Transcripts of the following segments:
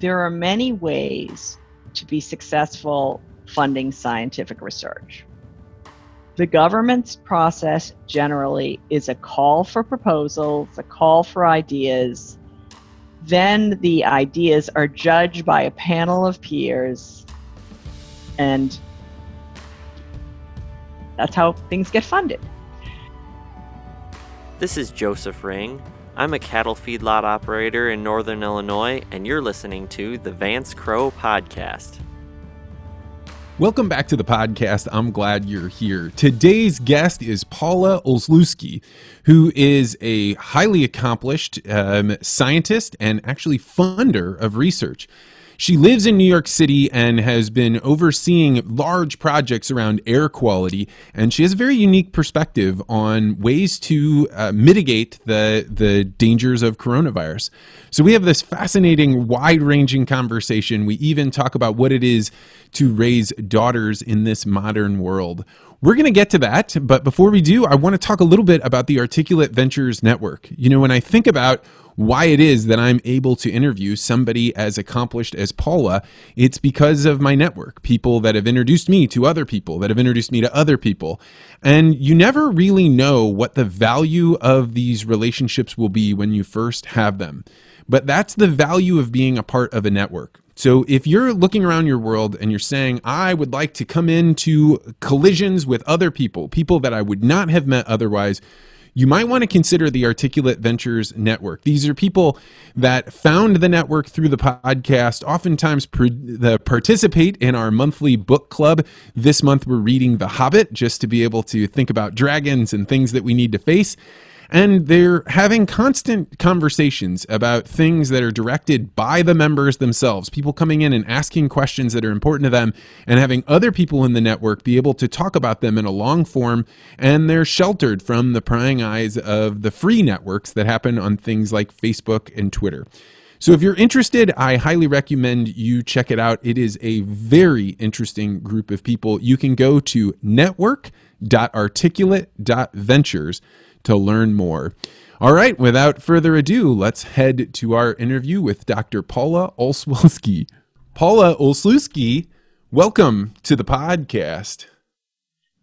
there are many ways to be successful funding scientific research. The government's process generally is a call for proposals, a call for ideas. Then the ideas are judged by a panel of peers, and that's how things get funded. This is Joseph Ring. I'm a cattle feedlot operator in Northern Illinois, and you're listening to the Vance Crowe Podcast. Welcome back to the podcast. I'm glad you're here. Today's guest is Paula Olsiewski, who is a highly accomplished um, scientist and actually funder of research. She lives in New York City and has been overseeing large projects around air quality, and she has a very unique perspective on ways to uh, mitigate the the dangers of coronavirus. So we have this fascinating, wide-ranging conversation. We even talk about what it is to raise daughters in this modern world. We're going to get to that, but before we do, I want to talk a little bit about the Articulate Ventures Network. You know, when I think about why it is that I'm able to interview somebody as accomplished as Paula, it's because of my network, people that have introduced me to other people, that have introduced me to other people. And you never really know what the value of these relationships will be when you first have them. But that's the value of being a part of a network. So if you're looking around your world and you're saying, I would like to come into collisions with other people, people that I would not have met otherwise, you might want to consider the Articulate Ventures Network. These are people that found the network through the podcast, oftentimes the participate in our monthly book club. This month we're reading The Hobbit just to be able to think about dragons and things that we need to face and they're having constant conversations about things that are directed by the members themselves, people coming in and asking questions that are important to them, and having other people in the network be able to talk about them in a long form. And they're sheltered from the prying eyes of the free networks that happen on things like Facebook and Twitter. So if you're interested, I highly recommend you check it out. It is a very interesting group of people. You can go to network.articulate.ventures to learn more. All right, without further ado, let's head to our interview with Dr. Paula Olsiewski. Paula Olsiewski, welcome to the podcast.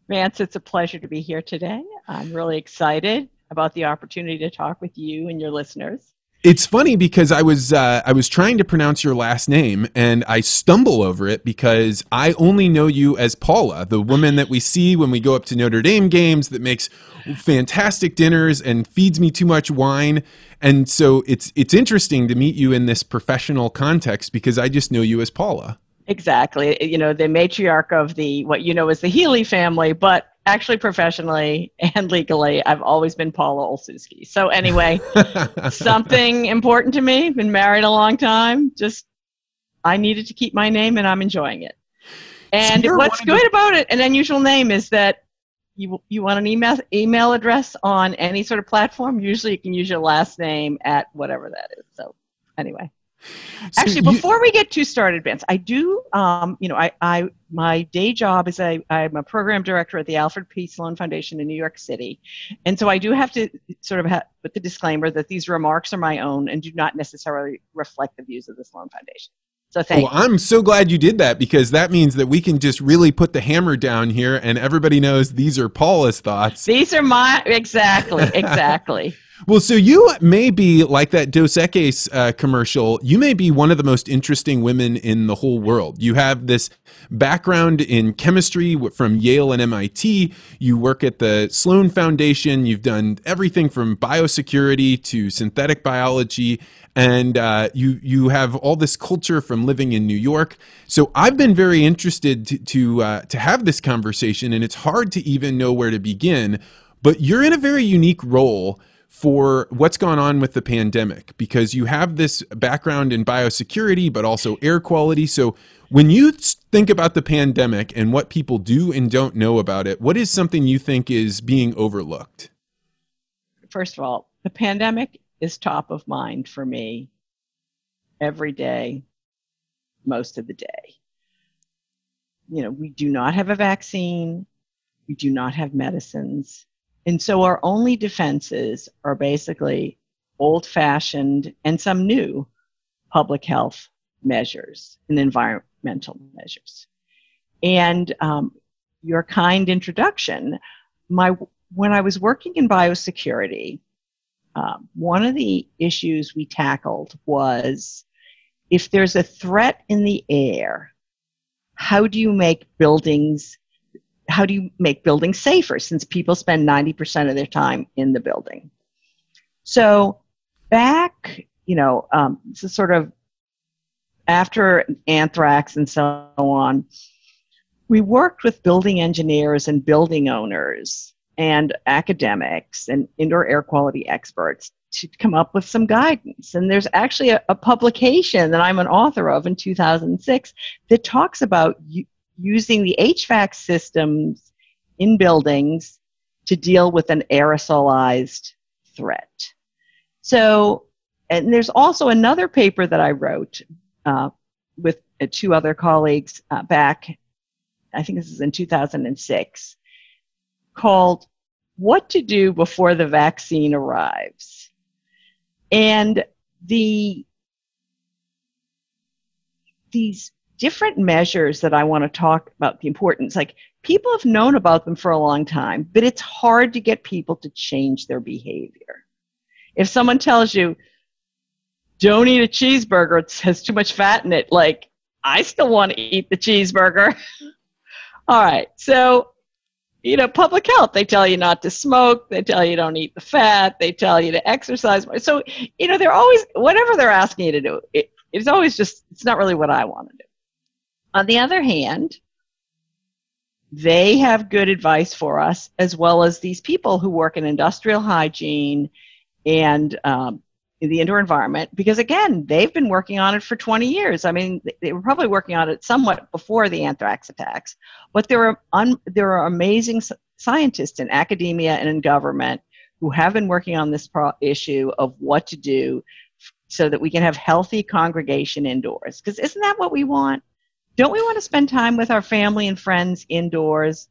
Vance, it's a pleasure to be here today. I'm really excited about the opportunity to talk with you and your listeners. It's funny because I was uh, I was trying to pronounce your last name and I stumble over it because I only know you as Paula, the woman that we see when we go up to Notre Dame games that makes fantastic dinners and feeds me too much wine. And so it's it's interesting to meet you in this professional context because I just know you as Paula. Exactly. You know, the matriarch of the what you know as the Healy family, but actually professionally and legally, I've always been Paula Olsiewski. So anyway, something important to me. Been married a long time. Just I needed to keep my name, and I'm enjoying it. And so what's good to... about it, an unusual name, is that you you want an email email address on any sort of platform. Usually, you can use your last name at whatever that is. So anyway. So Actually, you, before we get too started, Vance, I do, um, you know, I, I, my day job is I, I'm a program director at the Alfred P. Sloan Foundation in New York City, and so I do have to sort of have, put the disclaimer that these remarks are my own and do not necessarily reflect the views of the Sloan Foundation. So thank you. well, I'm so glad you did that because that means that we can just really put the hammer down here, and everybody knows these are Paula's thoughts. These are my exactly, exactly. Well, so you may be like that Dos Equis uh, commercial. You may be one of the most interesting women in the whole world. You have this background in chemistry from Yale and MIT. You work at the Sloan Foundation. You've done everything from biosecurity to synthetic biology, and uh, you you have all this culture from living in New York. So I've been very interested to to, uh, to have this conversation, and it's hard to even know where to begin. But you're in a very unique role for what's gone on with the pandemic because you have this background in biosecurity, but also air quality. So, when you think about the pandemic and what people do and don't know about it, what is something you think is being overlooked? First of all, the pandemic is top of mind for me every day, most of the day. You know, we do not have a vaccine, we do not have medicines and so our only defenses are basically old fashioned and some new public health measures and environmental measures. And um, your kind introduction, my when I was working in biosecurity, um, one of the issues we tackled was if there's a threat in the air, how do you make buildings how do you make buildings safer since people spend 90% of their time in the building so back you know um, this is sort of after anthrax and so on we worked with building engineers and building owners and academics and indoor air quality experts to come up with some guidance. And there's actually a, a publication that I'm an author of in 2006 that talks about using the HVAC systems in buildings to deal with an aerosolized threat. So, and there's also another paper that I wrote uh, with uh, two other colleagues uh, back, I think this is in 2006, called What to Do Before the Vaccine Arrives. And the these different measures that I want to talk about the importance, like people have known about them for a long time, but it's hard to get people to change their behavior. If someone tells you, don't eat a cheeseburger, it has too much fat in it, like, I still want to eat the cheeseburger. All right, so you know, public health. They tell you not to smoke. They tell you don't eat the fat. They tell you to exercise more. So, you know, they're always, whatever they're asking you to do, it, it's always just, it's not really what I want to do. On the other hand, they have good advice for us, as well as these people who work in industrial hygiene and um, in the indoor environment because again they've been working on it for 20 years. I mean they were probably working on it somewhat before the anthrax attacks but there are un, there are amazing scientists in academia and in government who have been working on this pro- issue of what to do so that we can have healthy congregation indoors. Because isn't that what we want don't we want to spend time with our family and friends indoors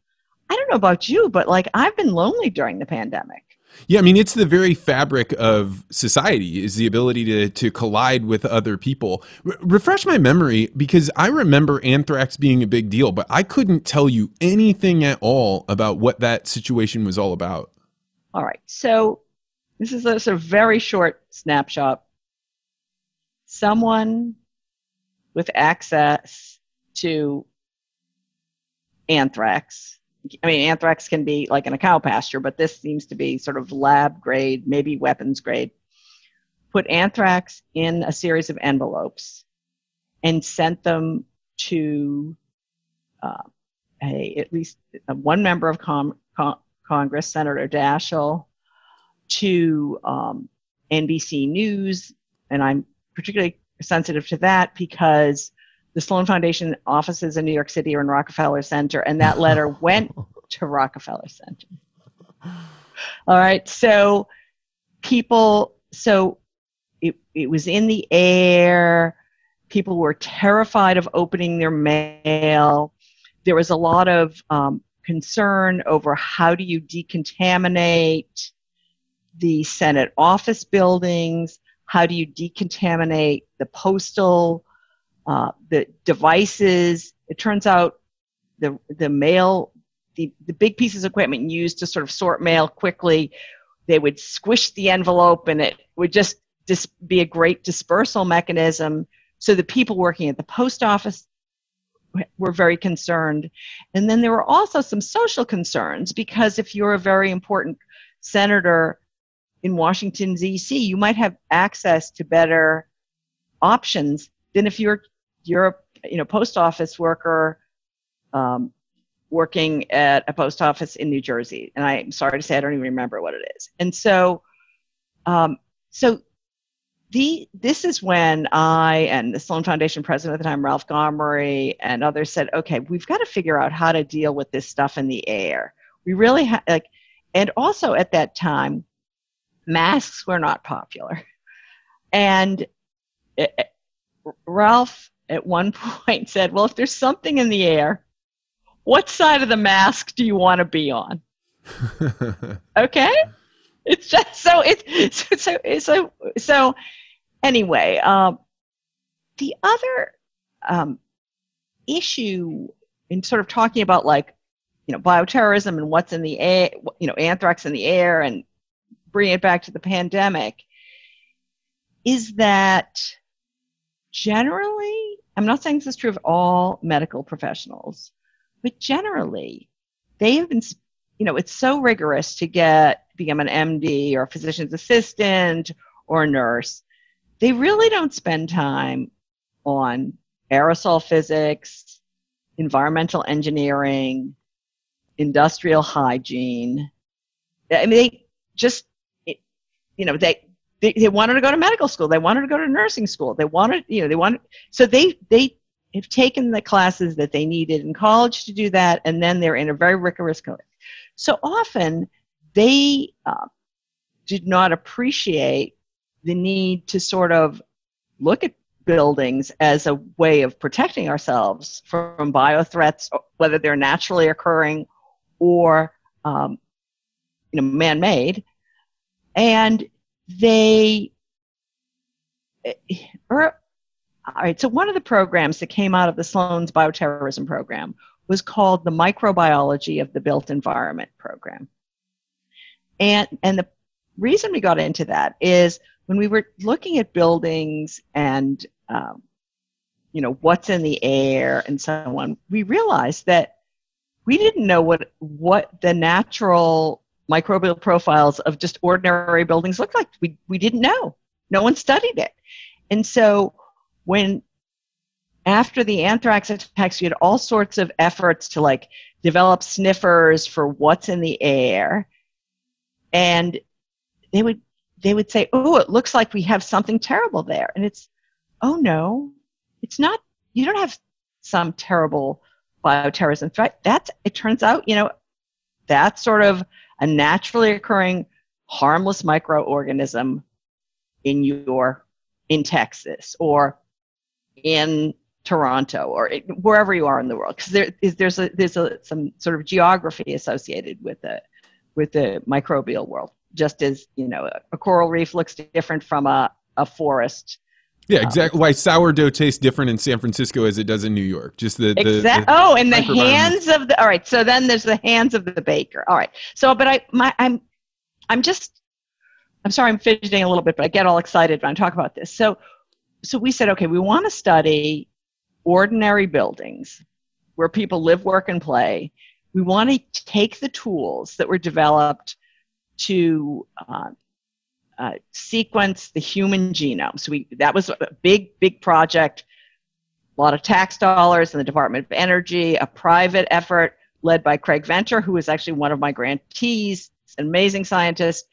i don't know about you but like i've been lonely during the pandemic yeah, I mean it's the very fabric of society is the ability to to collide with other people. refresh my memory because I remember anthrax being a big deal, but I couldn't tell you anything at all about what that situation was all about. All right. So this is a sort of very short snapshot. Someone with access to anthrax I mean, anthrax can be like in a cow pasture, but this seems to be sort of lab grade, maybe weapons grade. Put anthrax in a series of envelopes and sent them to uh, a, at least one member of com- Congress, Senator Daschle, to um, NBC News, and I'm particularly sensitive to that because the Sloan Foundation offices in New York City are in Rockefeller Center, and that letter went to Rockefeller Center. All right, so people, so it, it was in the air. People were terrified of opening their mail. There was a lot of um, concern over how do you decontaminate the Senate office buildings? How do you decontaminate the postal uh, the devices. It turns out the the mail, the, the big pieces of equipment used to sort of sort mail quickly, they would squish the envelope and it would just dis- be a great dispersal mechanism. So the people working at the post office were very concerned. And then there were also some social concerns because if you're a very important senator in Washington, D.C., you might have access to better options than if you're a you know post office worker um, working at a post office in New Jersey, and I'm sorry to say I don't even remember what it is. And so, um, so the this is when I and the Sloan Foundation president at the time, Ralph Gomory, and others said, okay, we've got to figure out how to deal with this stuff in the air. We really have like, and also at that time, masks were not popular, and it, eh, eh, Ralph at one point said, Well, if there's something in the air, what side of the mask do you want to be on? okay? It's just so it's so so so, so anyway, um, the other um, issue in sort of talking about like you know bioterrorism and what's in the air you know anthrax in the air and bringing it back to the pandemic is that generally i'm not saying this is true of all medical professionals but generally they have been you know it's so rigorous to get become an md or a physician's assistant or a nurse they really don't spend time on aerosol physics environmental engineering industrial hygiene. I mean, they just, you know, they, they, they wanted to go to medical school. They wanted to go to nursing school. They wanted, you know, they wanted, so they, they have taken the classes that they needed in college to do that, and then they're in a very rigorous college. So often they uh, did not appreciate the need to sort of look at buildings as a way of protecting ourselves from bio threats, whether they're naturally occurring or um, you know man-made, and they. Or, er, all right, so one of the programs that came out of the Sloan's bioterrorism program was called the Microbiology of the Built Environment program. And, and the reason we got into that is when we were looking at buildings and um, you know what's in the air and so on, we realized that we didn't know what what the natural microbial profiles of just ordinary buildings look like. We we didn't know. No one studied it. And so when after the anthrax attacks, you had all sorts of efforts to like develop sniffers for what's in the air. And they would they would say, Oh, it looks like we have something terrible there. And it's oh no, it's not you don't have some terrible bioterrorism threat. That's it turns out, you know, that sort of a naturally occurring harmless microorganism in your in Texas or in Toronto or it, wherever you are in the world. Because there is there's a there's a some sort of geography associated with the with the microbial world. Just as you know a coral reef looks different from a, a forest yeah, exactly. Why sourdough tastes different in San Francisco as it does in New York. Just the, the, exact. The oh, and the hands of the. All right. So then there's the hands of the baker. All right. So, but I, my, I'm, I'm just. I'm sorry, I'm fidgeting a little bit, but I get all excited when I talk about this. So, so we said, okay, we want to study ordinary buildings where people live, work, and play. We want to take the tools that were developed to uh, uh, sequence the human genome. So we that was a big, big project. A lot of tax dollars in the Department of Energy, a private effort led by Craig Venter, who is actually one of my grantees, an amazing scientist,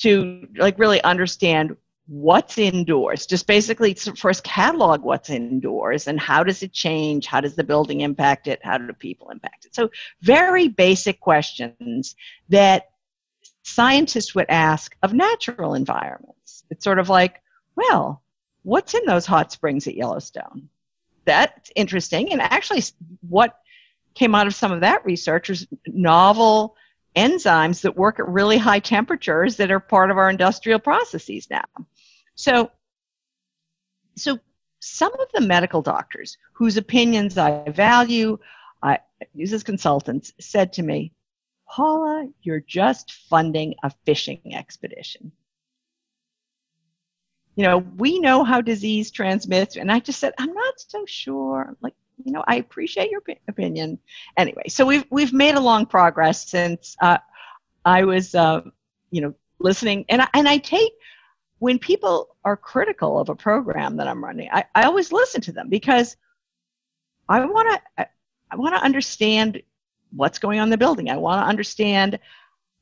to like really understand what's indoors. Just basically first catalog what's indoors and how does it change? How does the building impact it? How do people impact it? So very basic questions that scientists would ask of natural environments. It's sort of like, well, what's in those hot springs at Yellowstone? That's interesting. And actually, what came out of some of that research was novel enzymes that work at really high temperatures that are part of our industrial processes now. So, so some of the medical doctors whose opinions I value, I use as consultants, said to me, Paula, you're just funding a fishing expedition. You know, we know how disease transmits, and I just said, I'm not so sure. Like, you know, I appreciate your opinion. Anyway, so we've we've made a long progress since uh, I was, uh, you know, listening, and I, and I take when people are critical of a program that I'm running, I, I always listen to them because I want to I, I want to understand what's going on in the building. I want to understand,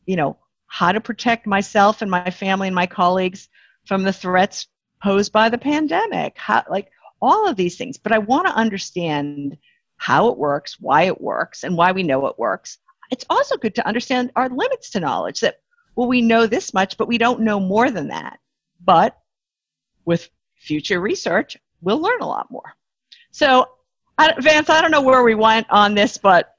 you know, how to protect myself and my family and my colleagues from the threats posed by the pandemic. How, like all of these things. But I want to understand how it works, why it works, and why we know it works. It's also good to understand our limits to knowledge that, well, we know this much, but we don't know more than that. But with future research, we'll learn a lot more. So, Vance, I don't know where we went on this, but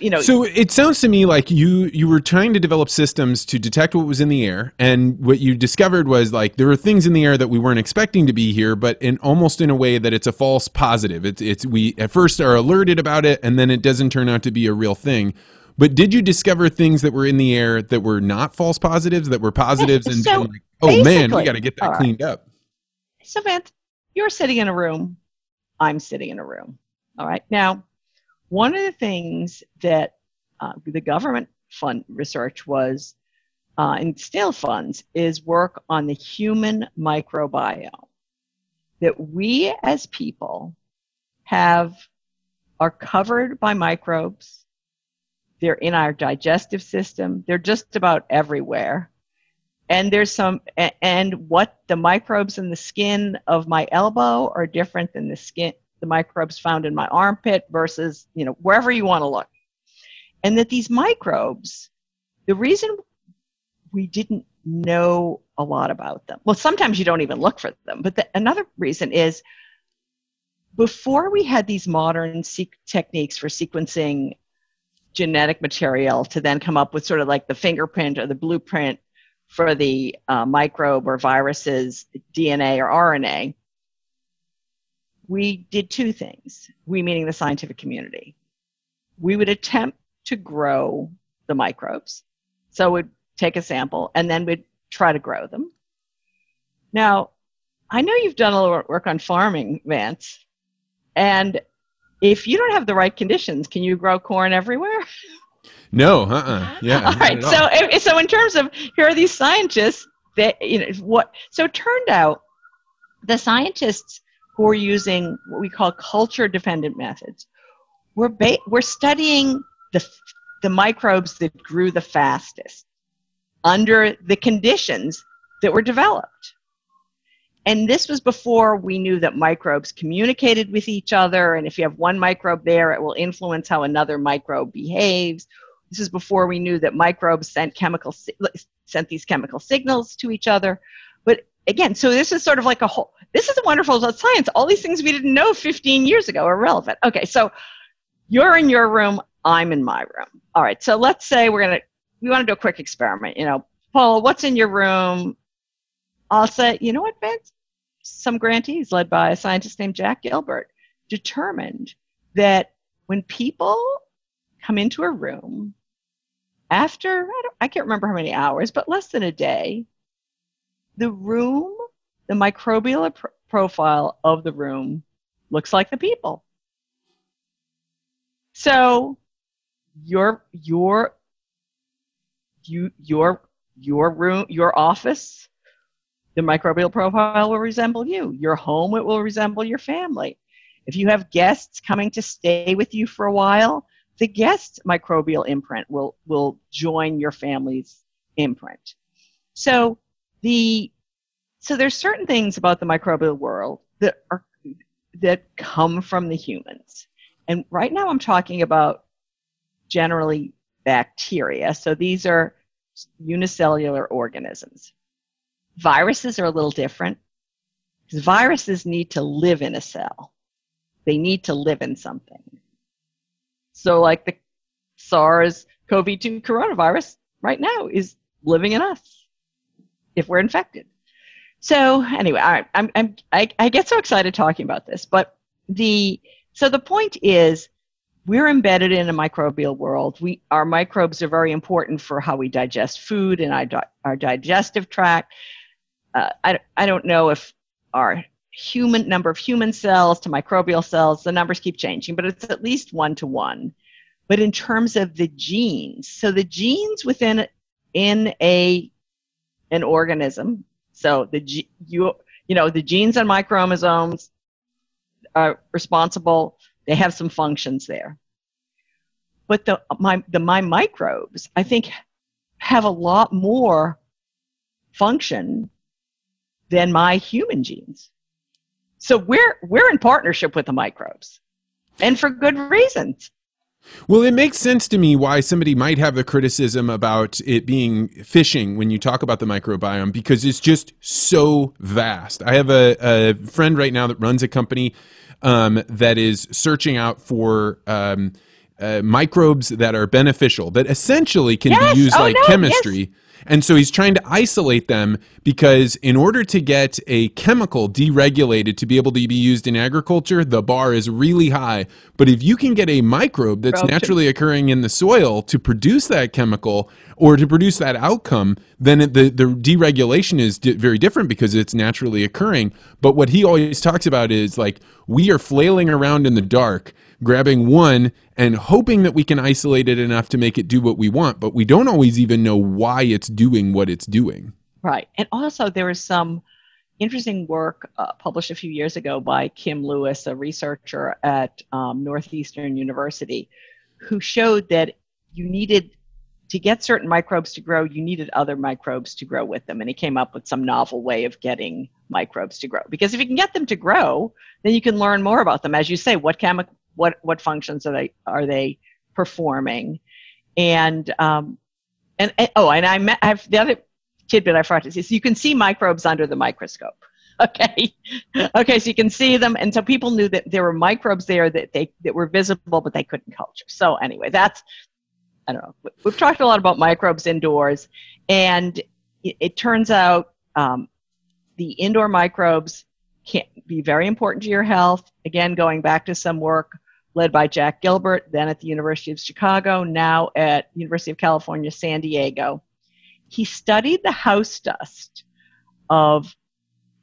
you know. So it sounds to me like you you were trying to develop systems to detect what was in the air, and what you discovered was like there were things in the air that we weren't expecting to be here, but in almost in a way that it's a false positive. It's it's we at first are alerted about it, and then it doesn't turn out to be a real thing. But did you discover things that were in the air that were not false positives, that were positives, and, So, like, oh man, we got to get that right. cleaned up. So, Vance, you're sitting in a room. I'm sitting in a room. All right. Now, one of the things that uh, the government fund research was, uh, and still funds, is work on the human microbiome. That we as people have are covered by microbes. They're in our digestive system. They're just about everywhere and there's some and what the microbes in the skin of my elbow are different than the skin the microbes found in my armpit versus you know wherever you want to look. And that these microbes the reason we didn't know a lot about them well sometimes you don't even look for them but the, another reason is before we had these modern techniques for sequencing genetic material to then come up with sort of like the fingerprint or the blueprint for the uh, microbe or viruses DNA or RNA, we did two things. We, meaning the scientific community, we would attempt to grow the microbes. So we'd take a sample and then we'd try to grow them. Now, I know you've done a lot of work on farming, Vance, and if you don't have the right conditions, can you grow corn everywhere? No, uh, uh yeah. all right. So, so in terms of here are these scientists that you know what? So it turned out the scientists who are using what we call culture-dependent methods were ba- were studying the the microbes that grew the fastest under the conditions that were developed. And this was before we knew that microbes communicated with each other, and if you have one microbe there, it will influence how another microbe behaves. This is before we knew that microbes sent chemical sent these chemical signals to each other. Again, so this is sort of like a whole. This is wonderful about science. All these things we didn't know 15 years ago are relevant. Okay, so you're in your room, I'm in my room. All right, so let's say we're gonna we want to do a quick experiment. You know, Paul, what's in your room? I'll say, you know what, Vince? Some grantees led by a scientist named Jack Gilbert determined that when people come into a room after I, I can't remember how many hours, but less than a day, the room, the microbial pr- profile of the room looks like the people. So your your you your your room your office the microbial profile will resemble you. Your home it will resemble your family. If you have guests coming to stay with you for a while the guest microbial imprint will will join your family's imprint. So the so there's certain things about the microbial world that are that come from the humans. And right now i'm talking about generally bacteria. So these are unicellular organisms. Viruses are a little different. Because viruses need to live in a cell. They need to live in something. So, like the SARS CoV 2 coronavirus right now is living in us if we're infected. So, anyway, I, I'm, I'm, I, I get so excited talking about this, but the so the point is we're embedded in a microbial world. We, our microbes are very important for how we digest food and our, our digestive tract. Uh, I, I don't know if our human number of human cells to microbial cells the numbers keep changing but it's at least one to one but in terms of the genes so the genes within in a an organism. So the you you know the genes on my chromosomes are responsible. They have some functions there. But the my the my microbes i think have a lot more function than my human genes. So we're we're in partnership with the microbes, and for good reasons. Well, it makes sense to me why somebody might have the criticism about it being fishing when you talk about the microbiome because it's just so vast. I have a, a friend right now that runs a company um, that is searching out for um, uh, microbes that are beneficial that essentially can Yes! be used Oh, like no, chemistry. And so he's trying to isolate them because in order to get a chemical deregulated to be able to be used in agriculture, the bar is really high. But if you can get a microbe that's naturally occurring in the soil to produce that chemical or to produce that outcome, then the, the deregulation is di- very different because it's naturally occurring. But what he always talks about is like we are flailing around in the dark, grabbing one and hoping that we can isolate it enough to make it do what we want, but we don't always even know why it's doing what it's doing. Right. And also, there was some interesting work uh, published a few years ago by Kim Lewis, a researcher at um, Northeastern University, who showed that you needed to get certain microbes to grow, you needed other microbes to grow with them. And he came up with some novel way of getting microbes to grow. Because if you can get them to grow, then you can learn more about them. As you say, what chemi- what what functions are they are they performing? And um, and, and oh, and I met I've the other tidbit I forgot to say. So you can see microbes under the microscope. Okay. okay, so you can see them. And so people knew that there were microbes there that they that were visible, but they couldn't culture. So anyway, that's I don't know. We've talked a lot about microbes indoors, and it, it turns out um, the indoor microbes can be very important to your health. Again, going back to some work led by Jack Gilbert, then at the University of Chicago, now at University of California, San Diego. He studied the house dust of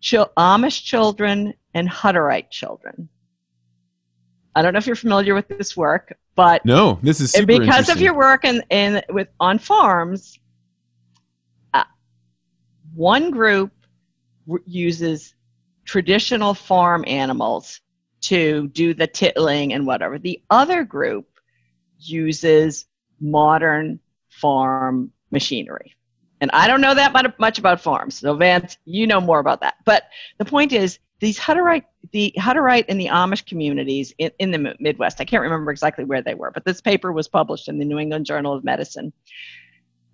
chil- Amish children and Hutterite children. I don't know if you're familiar with this work, but No, this is super because of your work in, in with on farms, uh, one group r- uses traditional farm animals to do the tittling and whatever. The other group uses modern farm machinery. And I don't know that much about farms. So Vance, you know more about that. But the point is, these Hutterite, the Hutterite and the Amish communities in, in the Midwest, I can't remember exactly where they were, but this paper was published in the New England Journal of Medicine.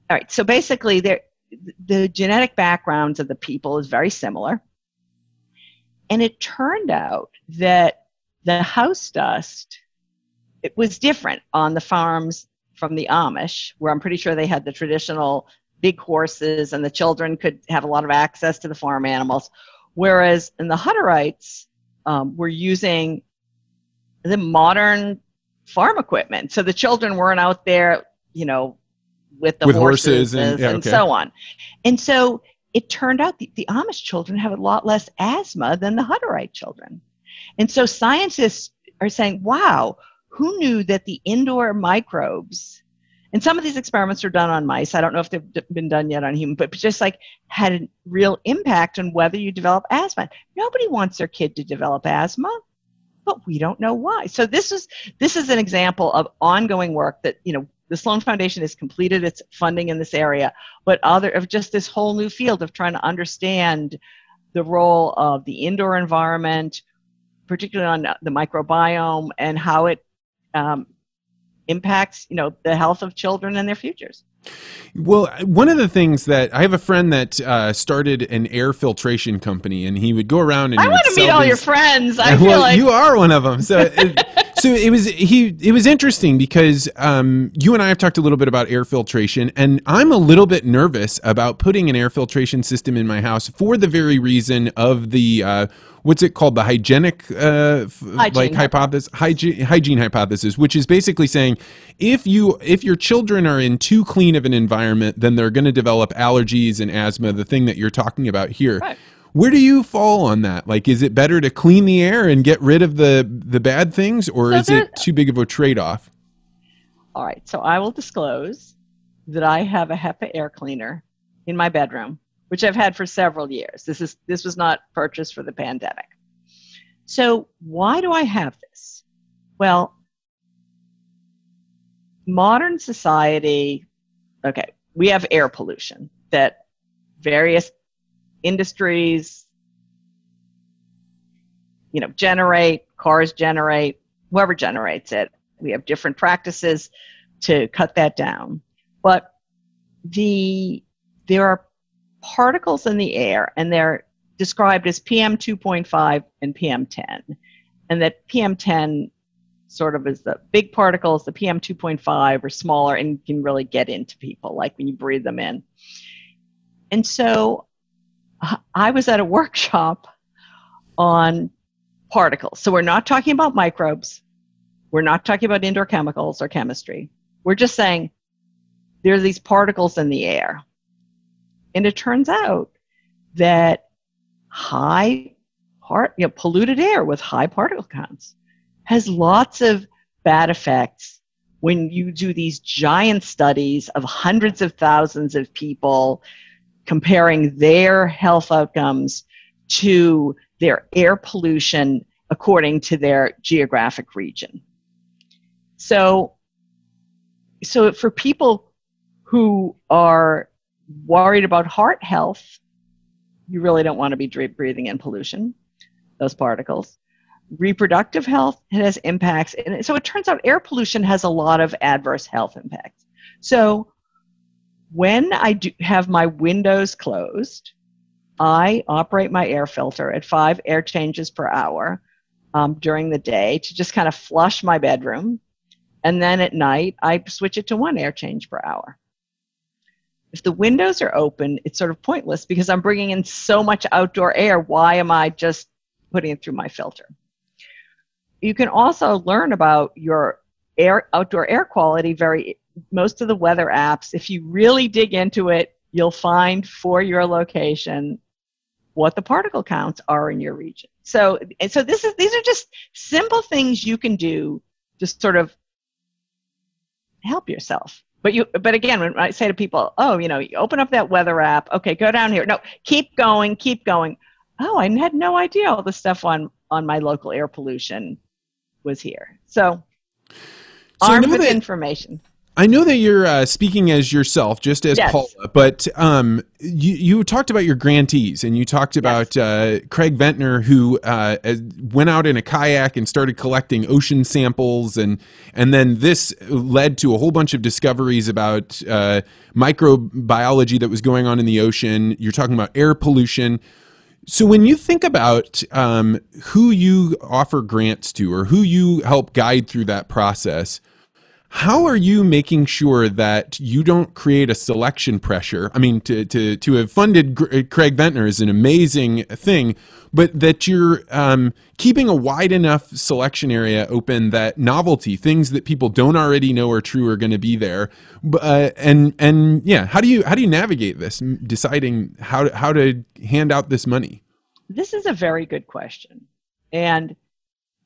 All right, so basically, the genetic backgrounds of the people is very similar. And it turned out that the house dust it was different on the farms from the Amish, where I'm pretty sure they had the traditional big horses and the children could have a lot of access to the farm animals. Whereas in the Hutterites, um, were using the modern farm equipment. So the children weren't out there, you know, with the With horses, horses and- yeah, and okay. so on. And so it turned out the, the Amish children have a lot less asthma than the Hutterite children. And so scientists are saying, wow, who knew that the indoor microbes, and some of these experiments are done on mice. I don't know if they've been done yet on humans, but just like had a real impact on whether you develop asthma. Nobody wants their kid to develop asthma, but we don't know why. So this is this is an example of ongoing work that you know the Sloan Foundation has completed its funding in this area, but other of just this whole new field of trying to understand the role of the indoor environment, particularly on the microbiome and how it um, impacts you know the health of children and their futures. Well, one of the things that I have a friend that uh, started an air filtration company, and he would go around and I want to meet all your friends. I feel well, like you are one of them. So, it, so it was he. It was interesting because um, you and I have talked a little bit about air filtration, and I'm a little bit nervous about putting an air filtration system in my house for the very reason of the uh, what's it called, the hygienic uh, f- like hypothesis, hygiene, hygiene hypothesis, which is basically saying if you if your children are in too clean of an environment, then they're going to develop allergies and asthma. The thing that you're talking about here. Right. Where do you fall on that? Like, is it better to clean the air and get rid of the the bad things, or So is it too big of a trade off? All right, so I will disclose that I have a HEPA air cleaner in my bedroom, which I've had for several years. This is this was not purchased for the pandemic. So why do I have this? Well, modern society, okay, we have air pollution that various industries you know generate cars generate whoever generates it. We have different practices to cut that down. But the there are particles in the air and they're described as pm 2.5 and pm 10 and that pm 10 sort of as the big particles, the PM 2.5 are smaller and can really get into people, like when you breathe them in. And so I was at a workshop on particles. So we're not talking about microbes. We're not talking about indoor chemicals or chemistry. We're just saying there are these particles in the air. And it turns out that high part, you know, polluted air with high particle counts has lots of bad effects when you do these giant studies of hundreds of thousands of people comparing their health outcomes to their air pollution according to their geographic region. So, so for people who are worried about heart health, you really don't want to be breathing in pollution, those particles. Reproductive health. It has impacts, and so it turns out air pollution has a lot of adverse health impacts. So when I do have my windows closed, I operate my air filter at five air changes per hour um, during the day to just kind of flush my bedroom. And then at night, I switch it to one air change per hour. If the windows are open, it's sort of pointless because I'm bringing in so much outdoor air. Why am I just putting it through my filter? You can also learn about your air outdoor air quality very most of the weather apps, if you really dig into it, you'll find for your location what the particle counts are in your region. So, so this is these are just simple things you can do to sort of help yourself. But you, but again, when I say to people, oh, you know, you open up that weather app. Okay, go down here. No, keep going, keep going. Oh, I had no idea all the stuff on on my local air pollution was here. So, so armed with that, information. I know that you're uh, speaking as yourself, just as yes. Paula, but um, you, you talked about your grantees and you talked about yes. uh, Craig Venter, who uh, went out in a kayak and started collecting ocean samples, and and then this led to a whole bunch of discoveries about uh, microbiology that was going on in the ocean. You're talking about air pollution. So when you think about um, who you offer grants to or who you help guide through that process how are you making sure that you don't create a selection pressure? I mean, to to to have funded uh, Craig Venter is an amazing thing, but that you're um, keeping a wide enough selection area open that novelty, things that people don't already know are true, are going to be there. Uh, and and yeah, how do you how do you navigate this, deciding how to, how to hand out this money? This is a very good question, and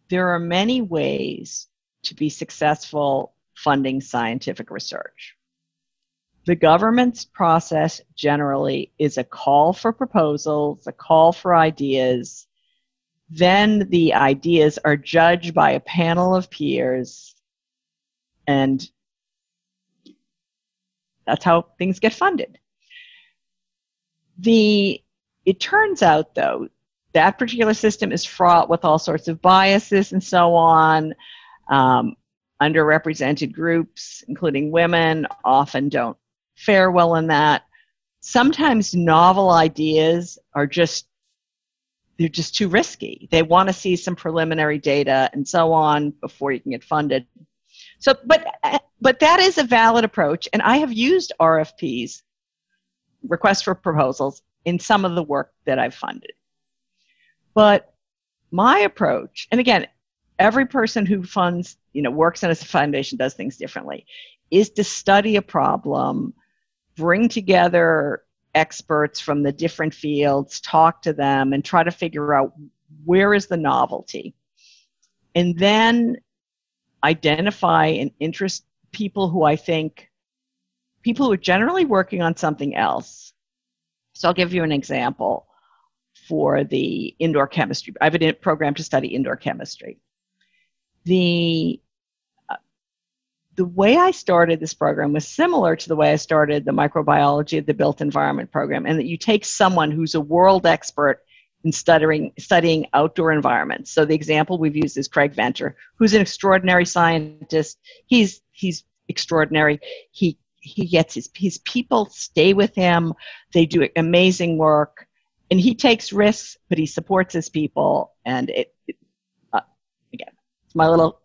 there are many ways to be successful funding scientific research. The government's process generally is a call for proposals, a call for ideas. Then the ideas are judged by a panel of peers, and that's how things get funded. The it turns out though that particular system is fraught with all sorts of biases and so on. Um, underrepresented groups, including women, often don't fare well in that. Sometimes novel ideas are just they're just too risky. They want to see some preliminary data and so on before you can get funded. So, but but that is a valid approach, and I have used RFPs, requests for proposals, in some of the work that I've funded. But my approach, and again, every person who funds, you know, works in a foundation does things differently, is to study a problem, bring together experts from the different fields, talk to them, and try to figure out where is the novelty. And then identify and interest people who I think, people who are generally working on something else. So I'll give you an example for the indoor chemistry. I have a program to study indoor chemistry the uh, the way I started this program was similar to the way I started the microbiology of the built environment program, and that you take someone who's a world expert in studying studying outdoor environments. So the example we've used is Craig Venter, who's an extraordinary scientist. He's he's extraordinary. He he gets his his people stay with him. They do amazing work, and he takes risks, but he supports his people, and it, it my little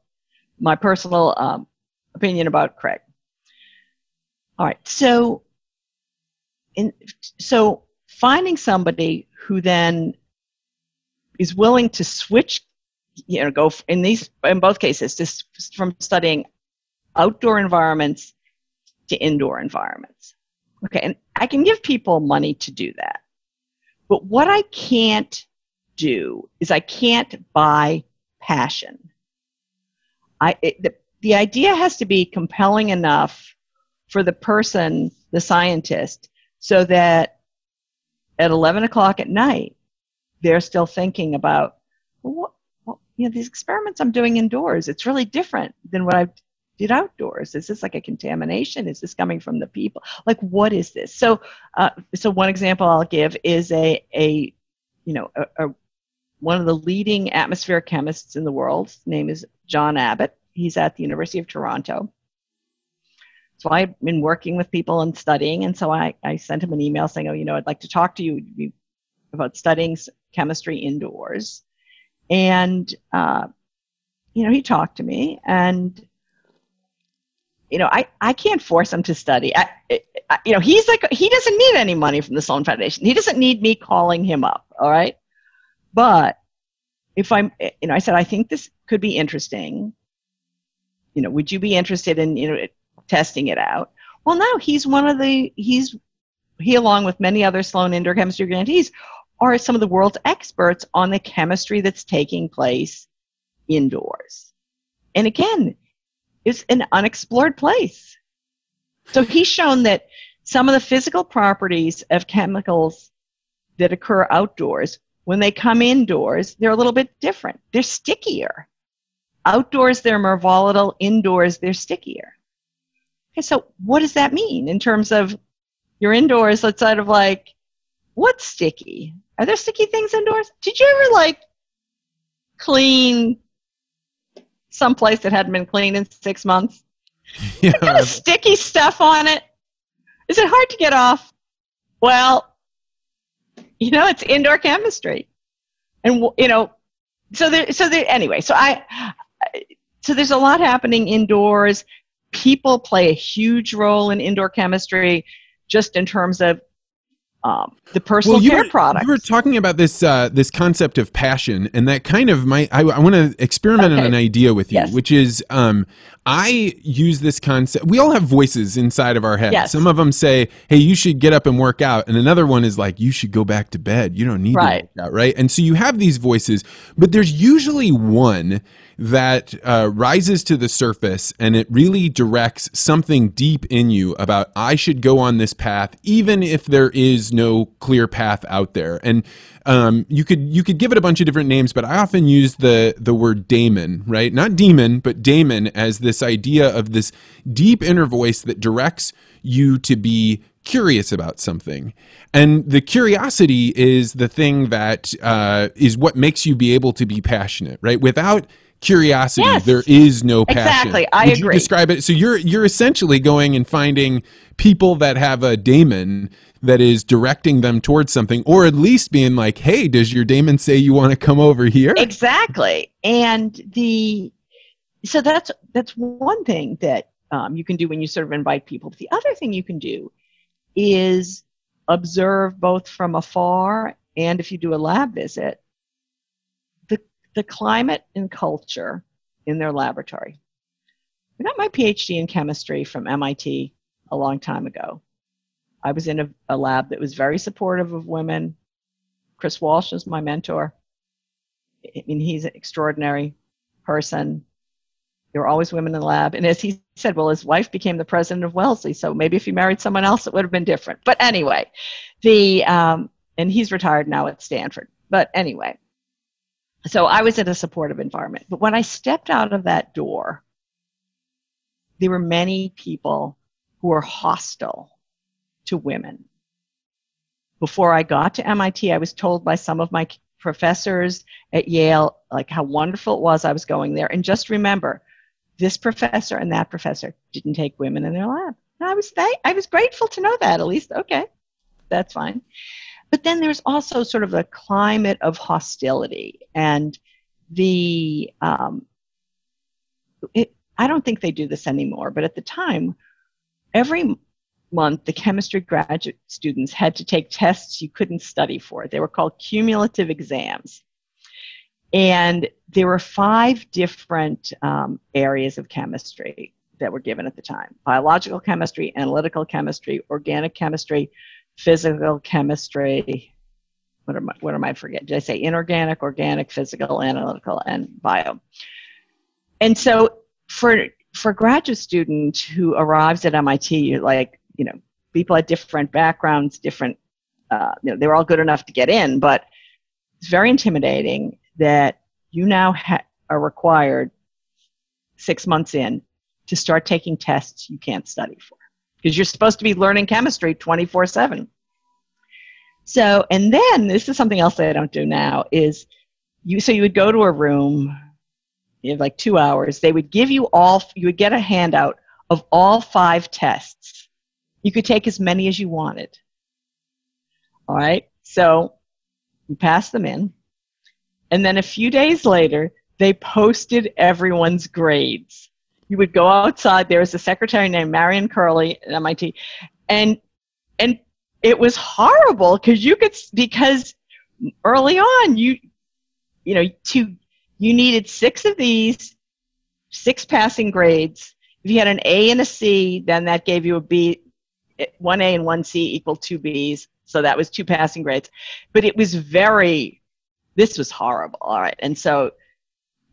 my personal um, opinion about Craig. All right, so in so finding somebody who then is willing to switch, you know, go in these in both cases, just from studying outdoor environments to indoor environments. Okay, and I can give people money to do that. But what I can't do is I can't buy passion. I it, the, the idea has to be compelling enough for the person, the scientist, so that at 11 o'clock at night, they're still thinking about, well, what, you know, these experiments I'm doing indoors, it's really different than what I did outdoors. Is this like a contamination? Is this coming from the people? Like, what is this? So, uh, so one example I'll give is a, a you know, a, a, one of the leading atmospheric chemists in the world. His name is John Abbatt. He's at the University of Toronto. So I've been working with people and studying, and so I, I sent him an email saying, oh, you know, I'd like to talk to you about studying chemistry indoors. And, uh, you know, he talked to me, and, you know, I, I can't force him to study. I, I, you know, he's like, he doesn't need any money from the Sloan Foundation. He doesn't need me calling him up, all right? But if I'm, eh, you know, I said, I think this could be interesting. You know, would you be interested in, you know, testing it out. Well, no, he's one of the, he's, he along with many other Sloan Indoor Chemistry grantees are some of the world's experts on the chemistry that's taking place indoors. And again, it's an unexplored place. So he's shown that some of the physical properties of chemicals that occur outdoors, when they come indoors, they're a little bit different. They're stickier. Outdoors, they're more volatile. Indoors, they're stickier. Okay, so what does that mean in terms of you're indoors? Let's sort of like, what's sticky? Are there sticky things indoors? Did you ever like clean some place that hadn't been cleaned in six months? Yeah. Kind of sticky stuff on it. Is it hard to get off? Well, you know, it's indoor chemistry, and you know, so there. So there. Anyway, so I. So there's a lot happening indoors people play a huge role in indoor chemistry just in terms of um, the personal well, care were, products. You were talking about this uh, this concept of passion, and that kind of my I, I want to experiment okay. on an idea with you, yes. which is um, I use this concept. We all have voices inside of our head. Yes. Some of them say, "Hey, you should get up and work out," and another one is like, "You should go back to bed. You don't need right. to work out." Right? And so you have these voices, but there's usually one that uh, rises to the surface and it really directs something deep in you about I should go on this path, even if there is no clear path out there. And um, you could you could give it a bunch of different names, but I often use the the word daemon, right? Not demon, but daemon as this idea of this deep inner voice that directs you to be curious about something. And the curiosity is the thing that uh, is what makes you be able to be passionate, right? Without curiosity. Yes. there is no passion. Exactly. I Would agree. describe it? So you're you're essentially going and finding people that have a daemon that is directing them towards something or at least being like hey does your daemon say you want to come over here? Exactly. And the so that's that's one thing that um, you can do when you sort of invite people. But the other thing you can do is observe both from afar and if you do a lab visit the climate and culture in their laboratory. I got my PhD in chemistry from MIT a long time ago. I was in a, a lab that was very supportive of women. Chris Walsh is my mentor. I mean, he's an extraordinary person. There were always women in the lab. And as he said, well, his wife became the president of Wellesley, so maybe if he married someone else, it would have been different. But anyway, the um, and he's retired now at Stanford. But anyway, so I was in a supportive environment. But when I stepped out of that door, there were many people who were hostile to women. Before I got to MIT, I was told by some of my professors at Yale like how wonderful it was I was going there. And just remember, this professor and that professor didn't take women in their lab. And I was th- I was grateful to know that at least. Okay, that's fine. But then there's also sort of a climate of hostility and the um, it, I don't think they do this anymore, but at the time, every month the chemistry graduate students had to take tests you couldn't study for. They were called cumulative exams. And there were five different um, areas of chemistry that were given at the time biological chemistry, analytical chemistry, organic chemistry, physical chemistry. What am I, what am I forgetting? Did I say inorganic, organic, physical, analytical, and bio? And so for for a graduate student who arrives at MIT, you like you know, people had different backgrounds, different, uh, you know, they were all good enough to get in, but it's very intimidating that you now ha- are required six months in to start taking tests you can't study for because you're supposed to be learning chemistry 24 7 so and then this is something else that i don't do now is you so you would go to a room you have like two hours they would give you all you would get a handout of all five tests. You could take as many as you wanted. All right? So you pass them in. And then a few days later, they posted everyone's grades. You would go outside. There was a secretary named Marion Curley at MIT, and and it was horrible because you could because early on you you know to you needed six of these six passing grades. If you had an A and a C, then that gave you a B, eh, one A and one C equal two Bs. So that was two passing grades. But it was very this was horrible. All right. And so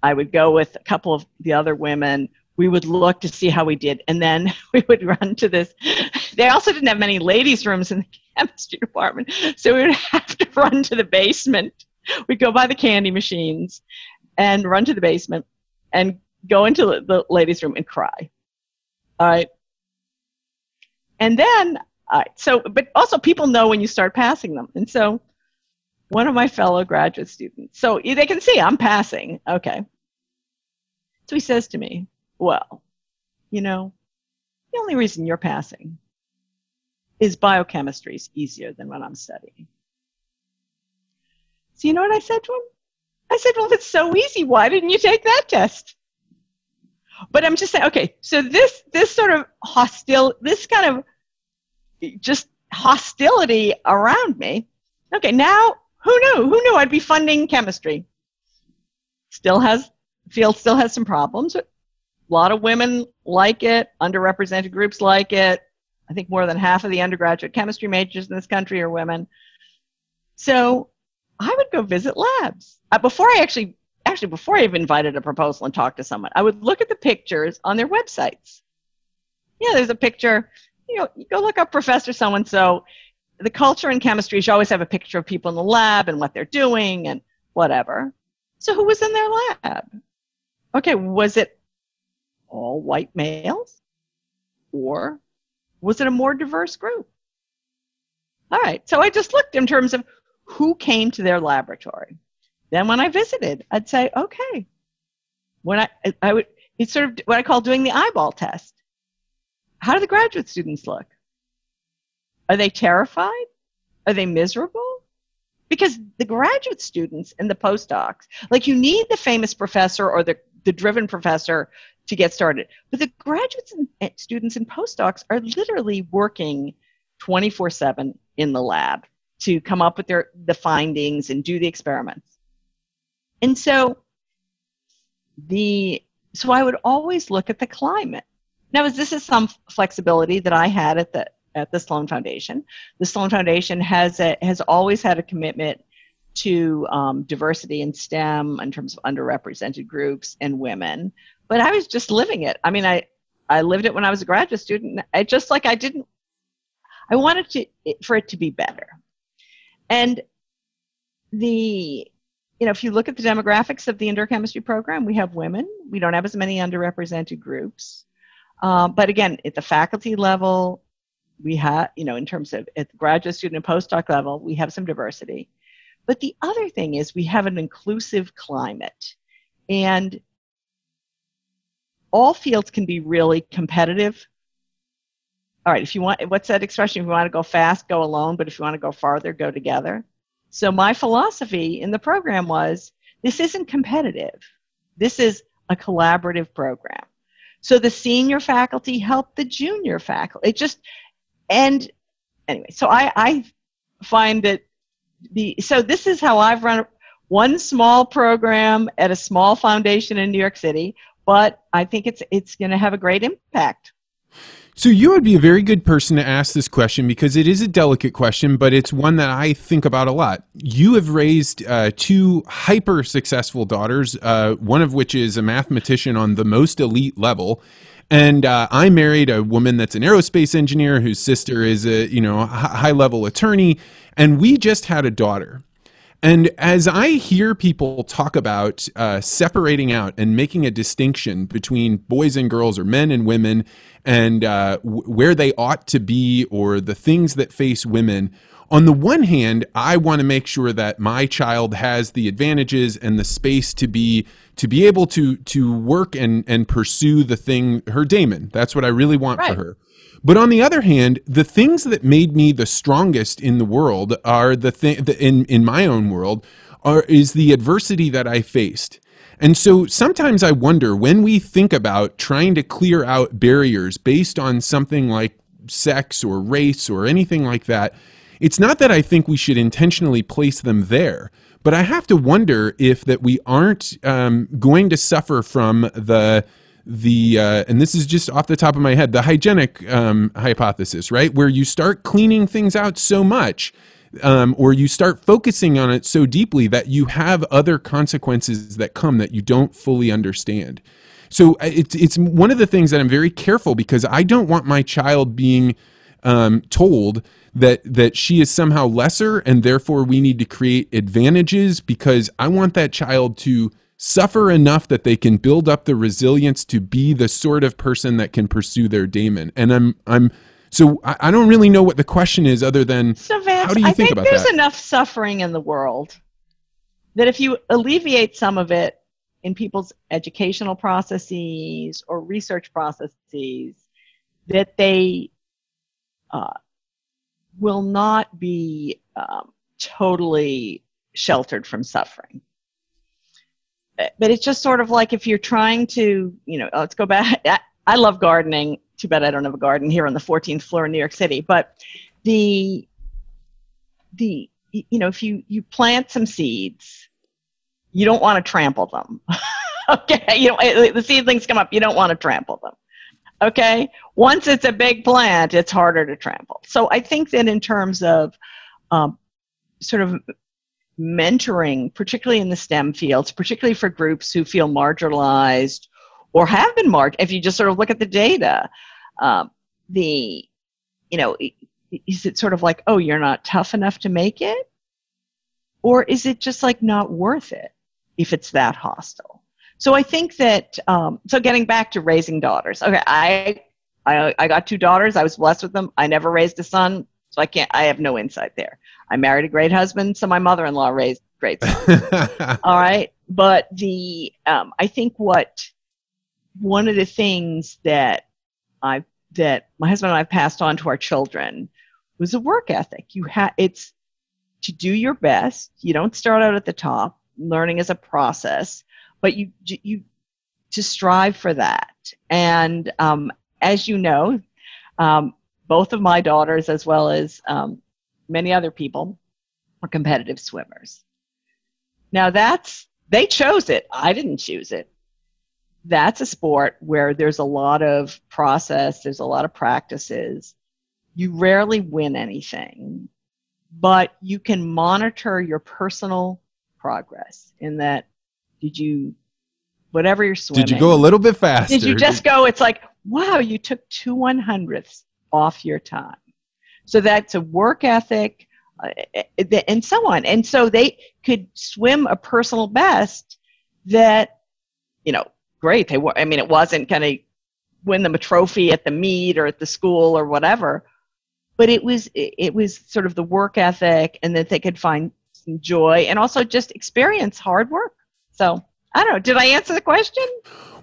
I would go with a couple of the other women. We would look to see how we did. And then we would run to this. They also didn't have many ladies' rooms in the chemistry department. So we would have to run to the basement. We'd go by the candy machines and run to the basement and go into the ladies' room and cry. All right. And then, all right, so, but also people know when you start passing them. And so one of my fellow graduate students. So they can see I'm passing. Okay. So he says to me, Well, you know, the only reason you're passing is biochemistry is easier than what I'm studying. So you know what I said to him? I said, Well, it's so easy, why didn't you take that test? But I'm just saying, okay, so this this sort of hostile this kind of just hostility around me. Okay, now who knew? Who knew I'd be funding chemistry? Still has field still has some problems. A lot of women like it. Underrepresented groups like it. I think more than half of the undergraduate chemistry majors in this country are women. So I would go visit labs uh, before I actually actually before I even invited a proposal and talked to someone. I would look at the pictures on their websites. Yeah, there's a picture. You know, you go look up Professor so and so the culture in chemistry is you always have a picture of people in the lab and what they're doing and whatever. So who was in their lab? Okay, was it all white males? Or was it a more diverse group? All right, so I just looked in terms of who came to their laboratory. Then when I visited, I'd say, okay. When I, I would, it's sort of what I call doing the eyeball test. How do the graduate students look? Are they terrified? Are they miserable? Because the graduate students and the postdocs, like you need the famous professor or the, the driven professor to get started. But the graduates and students and postdocs are literally working 24 7 in the lab to come up with their the findings and do the experiments. And so the so I would always look at the climate. Now, this is some flexibility that I had at the at the Sloan Foundation. The Sloan Foundation has a, has always had a commitment to um, diversity in STEM in terms of underrepresented groups and women. But I was just living it. I mean, I I lived it when I was a graduate student. I just like I didn't. I wanted to for it to be better, and the you know if you look at the demographics of the indoor chemistry program, we have women. We don't have as many underrepresented groups. Um, but again, at the faculty level, we have, you know, in terms of at the graduate student and postdoc level, we have some diversity. But the other thing is we have an inclusive climate. And all fields can be really competitive. All right, if you want, what's that expression? If you want to go fast, go alone, but if you want to go farther, go together. So my philosophy in the program was this isn't competitive. This is a collaborative program. So the senior faculty help the junior faculty. It just and anyway, so I, I find that the so this is how I've run one small program at a small foundation in New York City, but I think it's it's going to have a great impact. So you would be a very good person to ask this question because it is a delicate question, but it's one that I think about a lot. You have raised uh, two hyper successful daughters, uh, one of which is a mathematician on the most elite level. And uh, I married a woman that's an aerospace engineer whose sister is a you know high level attorney, and we just had a daughter. And as I hear people talk about uh, separating out and making a distinction between boys and girls or men and women and uh, w- where they ought to be or the things that face women, on the one hand, I want to make sure that my child has the advantages and the space to be to be able to to work and and pursue the thing her daemon. That's what I really want right. for her. But on the other hand, the things that made me the strongest in the world are the thing in in my own world are is the adversity that I faced. And so sometimes I wonder when we think about trying to clear out barriers based on something like sex or race or anything like that, it's not that I think we should intentionally place them there, but I have to wonder if that we aren't um, going to suffer from the the uh, and this is just off the top of my head the hygienic um, hypothesis right? Where you start cleaning things out so much um, or you start focusing on it so deeply that you have other consequences that come that you don't fully understand. So uh, it's it's one of the things that I'm very careful because I don't want my child being um, told that that she is somehow lesser and therefore we need to create advantages because I want that child to suffer enough that they can build up the resilience to be the sort of person that can pursue their daemon. And I'm I'm so I, I don't really know what the question is other than so Vance, how do you I think, think there's that? enough suffering in the world that if you alleviate some of it in people's educational processes or research processes, that they uh, will not be um, totally sheltered from suffering but it's just sort of like if you're trying to, you know, let's go back. I, I love gardening. Too bad I don't have a garden here on the 14th floor in New York City. But the the you know if you you plant some seeds, you don't want to trample them. okay, you know the seedlings come up. You don't want to trample them. Okay, once it's a big plant, it's harder to trample. So I think that in terms of um, sort of mentoring, particularly in the STEM fields, particularly for groups who feel marginalized or have been marked. If you just sort of look at the data, um, the, you know, is it sort of like, oh, you're not tough enough to make it? Or is it just like not worth it if it's that hostile? So I think that, um, so getting back to raising daughters, okay, I, I, I got two daughters. I was blessed with them. I never raised a son, so I can't, I have no insight there. I married a great husband, so my mother-in-law raised great. All right, but the um, I think what one of the things that I that my husband and I passed on to our children was a work ethic. You have it's to do your best. You don't start out at the top. Learning is a process, but you you to strive for that. And um, as you know, um, both of my daughters, as well as um, many other people were competitive swimmers. Now that's they chose it. I didn't choose it. That's a sport where there's a lot of process, there's a lot of practices. You rarely win anything, but you can monitor your personal progress in that did you whatever you're swimming. Did you go a little bit faster? Did you just go it's like, wow, you took two one hundredths off your time. So that's a work ethic uh, and so on. And so they could swim a personal best that, you know, great. They were, I mean, it wasn't going to win them a trophy at the meet or at the school or whatever, but it was, it was sort of the work ethic and that they could find some joy and also just experience hard work. So I don't know. Did I answer the question?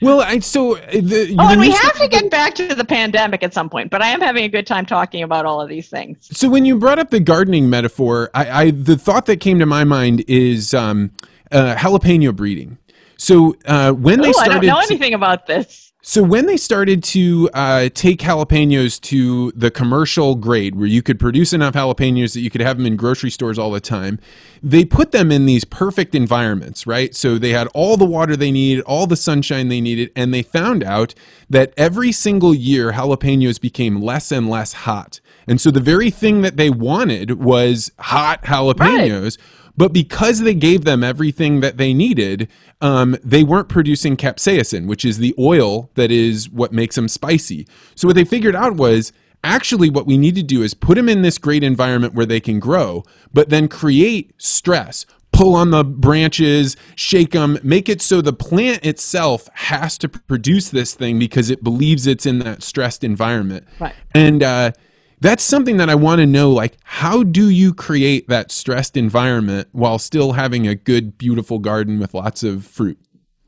Well, I so uh, the, oh, and we have to get back to the pandemic at some point. But I am having a good time talking about all of these things. So when you brought up the gardening metaphor, I, I the thought that came to my mind is um, uh, jalapeno breeding. So uh, when they Ooh, I don't know anything about this. So when they started to uh, take jalapenos to the commercial grade, where you could produce enough jalapenos that you could have them in grocery stores all the time, they put them in these perfect environments, right? So they had all the water they needed, all the sunshine they needed, and they found out that every single year jalapenos became less and less hot. And so the very thing that they wanted was hot jalapenos. But because they gave them everything that they needed, um, they weren't producing capsaicin, which is the oil that is what makes them spicy. So what they figured out was actually what we need to do is put them in this great environment where they can grow, but then create stress. Pull on the branches, shake them, make it so the plant itself has to produce this thing because it believes it's in that stressed environment. Right. And uh, that's something that I want to know. Like, how do you create that stressed environment while still having a good, beautiful garden with lots of fruit?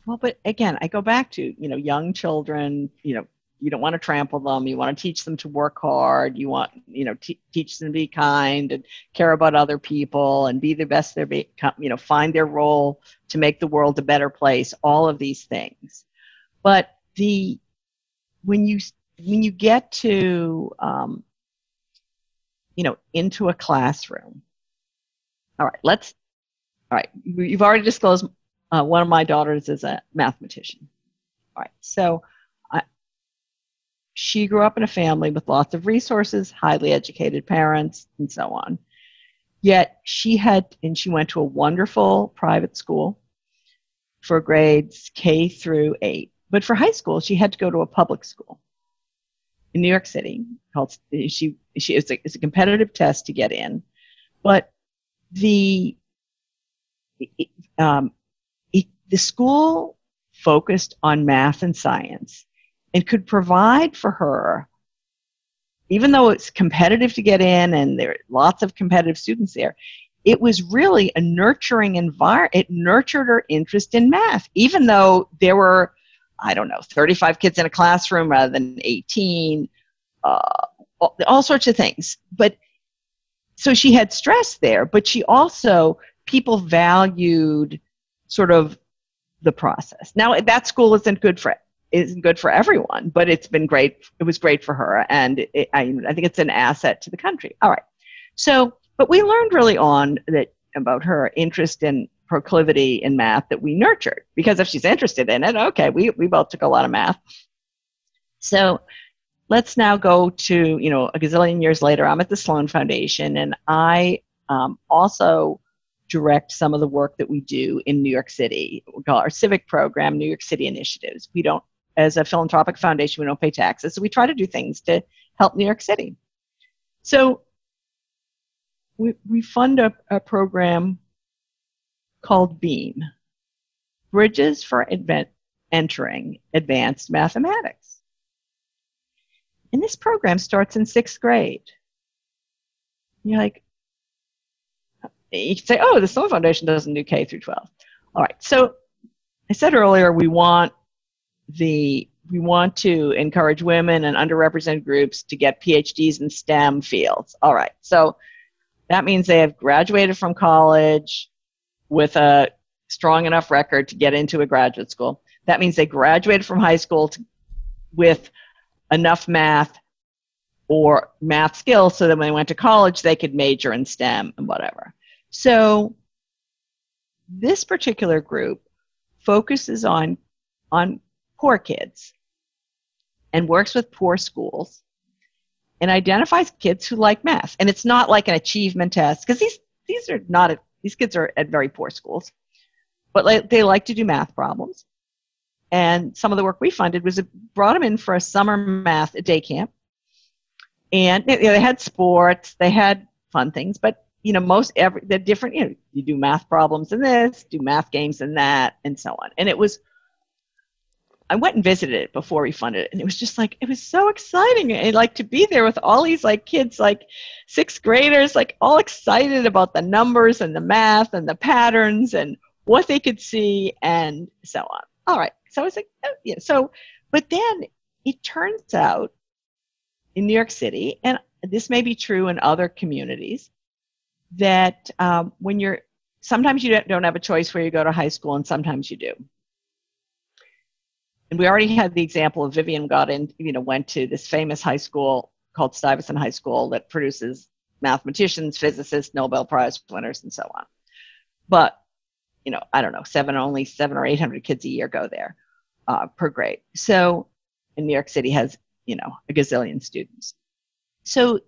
Well, but again, I go back to, you know, young children, you know, you don't want to trample them. You want to teach them to work hard. You want, you know, te- teach them to be kind and care about other people and be the best they're be, you know, find their role to make the world a better place. All of these things. But the, when you, when you get to, um, you know, into a classroom. All right, let's, all right, you've already disclosed uh, one of my daughters is a mathematician. All right, so I, she grew up in a family with lots of resources, highly educated parents, and so on. Yet she had, and she went to a wonderful private school for grades K through eight. But for high school, she had to go to a public school in New York City called she she it's a, it's a competitive test to get in, but the um, it, the school focused on math and science and could provide for her, even though it's competitive to get in and there are lots of competitive students there, it was really a nurturing environment. It nurtured her interest in math, even though there were, I don't know, 35 kids in a classroom rather than 18, uh, all, all sorts of things. But so she had stress there, but she also, people valued sort of the process. Now that school isn't good for isn't good for everyone, but it's been great. It was great for her, and it, I, I think it's an asset to the country. All right. So, but we learned really on that about her interest and proclivity in math that we nurtured because if she's interested in it, okay, we we both took a lot of math. So let's now go to you know a gazillion years later. I'm at the Sloan Foundation, and I um, also direct some of the work that we do in New York City. We call our civic program New York City Initiatives. We don't, as a philanthropic foundation, we don't pay taxes, so we try to do things to help New York City. So we, we fund a, a program called BEAM, Bridges for Advent, Entering Advanced Mathematics. And this program starts in sixth grade. You're like, you can say, oh, the Sloan Foundation doesn't do K through 12. All right. So I said earlier, we want the we want to encourage women and underrepresented groups to get PhDs in STEM fields. All right. So that means they have graduated from college with a strong enough record to get into a graduate school. That means they graduated from high school to, with enough math or math skills so that when they went to college, they could major in STEM and whatever. So this particular group focuses on on poor kids and works with poor schools and identifies kids who like math. And it's not like an achievement test because these these are not these kids are at very poor schools, but like, they like to do math problems. And some of the work we funded was it brought them in for a summer math day camp, and you know, they had sports, they had fun things, but you know most every the different you know you do math problems in this do math games in that and so on. And it was i went and visited it before we funded it and it was just like it was so exciting. And like to be there with all these like kids like sixth graders like all excited about the numbers and the math and the patterns and what they could see and so on. All right so i was like oh, yeah. So but then it turns out in new york city and this may be true in other communities that um, when you're sometimes you don't have a choice where you go to high school and sometimes you do. And we already had the example of Vivian got in, you know, went to this famous high school called Stuyvesant High School that produces mathematicians, physicists, Nobel Prize winners, and so on. But, you know, I don't know, seven, only seven or 800 kids a year go there uh, per grade. So, New York City has, you know, a gazillion students. So,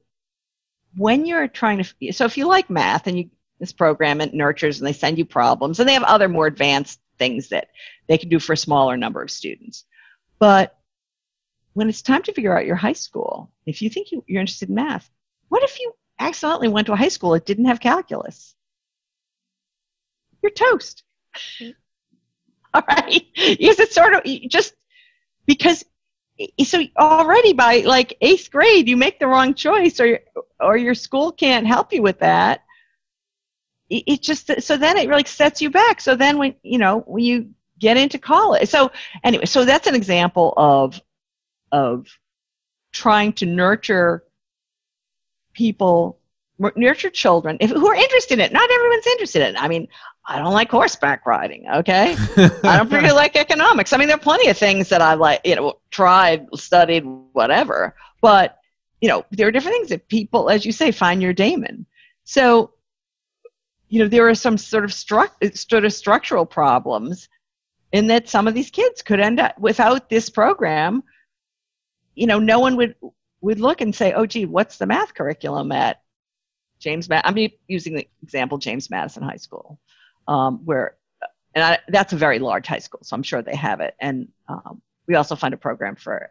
when you're trying to, so if you like math and you, this program it nurtures and they send you problems and they have other more advanced things that they can do for a smaller number of students. But when it's time to figure out your high school, if you think you, are interested in math, what if you accidentally went to a high school that didn't have calculus? You're toast. All right? Because it's sort of just because so already by like eighth grade you make the wrong choice or or your school can't help you with that. It just so then it really sets you back. So then when you know when you get into college so anyway so that's an example of of trying to nurture people nurture children if, who are interested in it. Not everyone's interested in it. I mean i don't like horseback riding okay? I don't really like economics. I mean there are plenty of things that i like you know tried studied whatever. But you know there are different things that people as you say find your daemon. So you know there are some sort of stru- sort of structural problems in that some of these kids could end up without this program you know no one would would look and say oh gee what's the math curriculum at james Ma- i'm using the example james madison high school um, where and I, that's a very large high school so i'm sure they have it and um, we also find a program for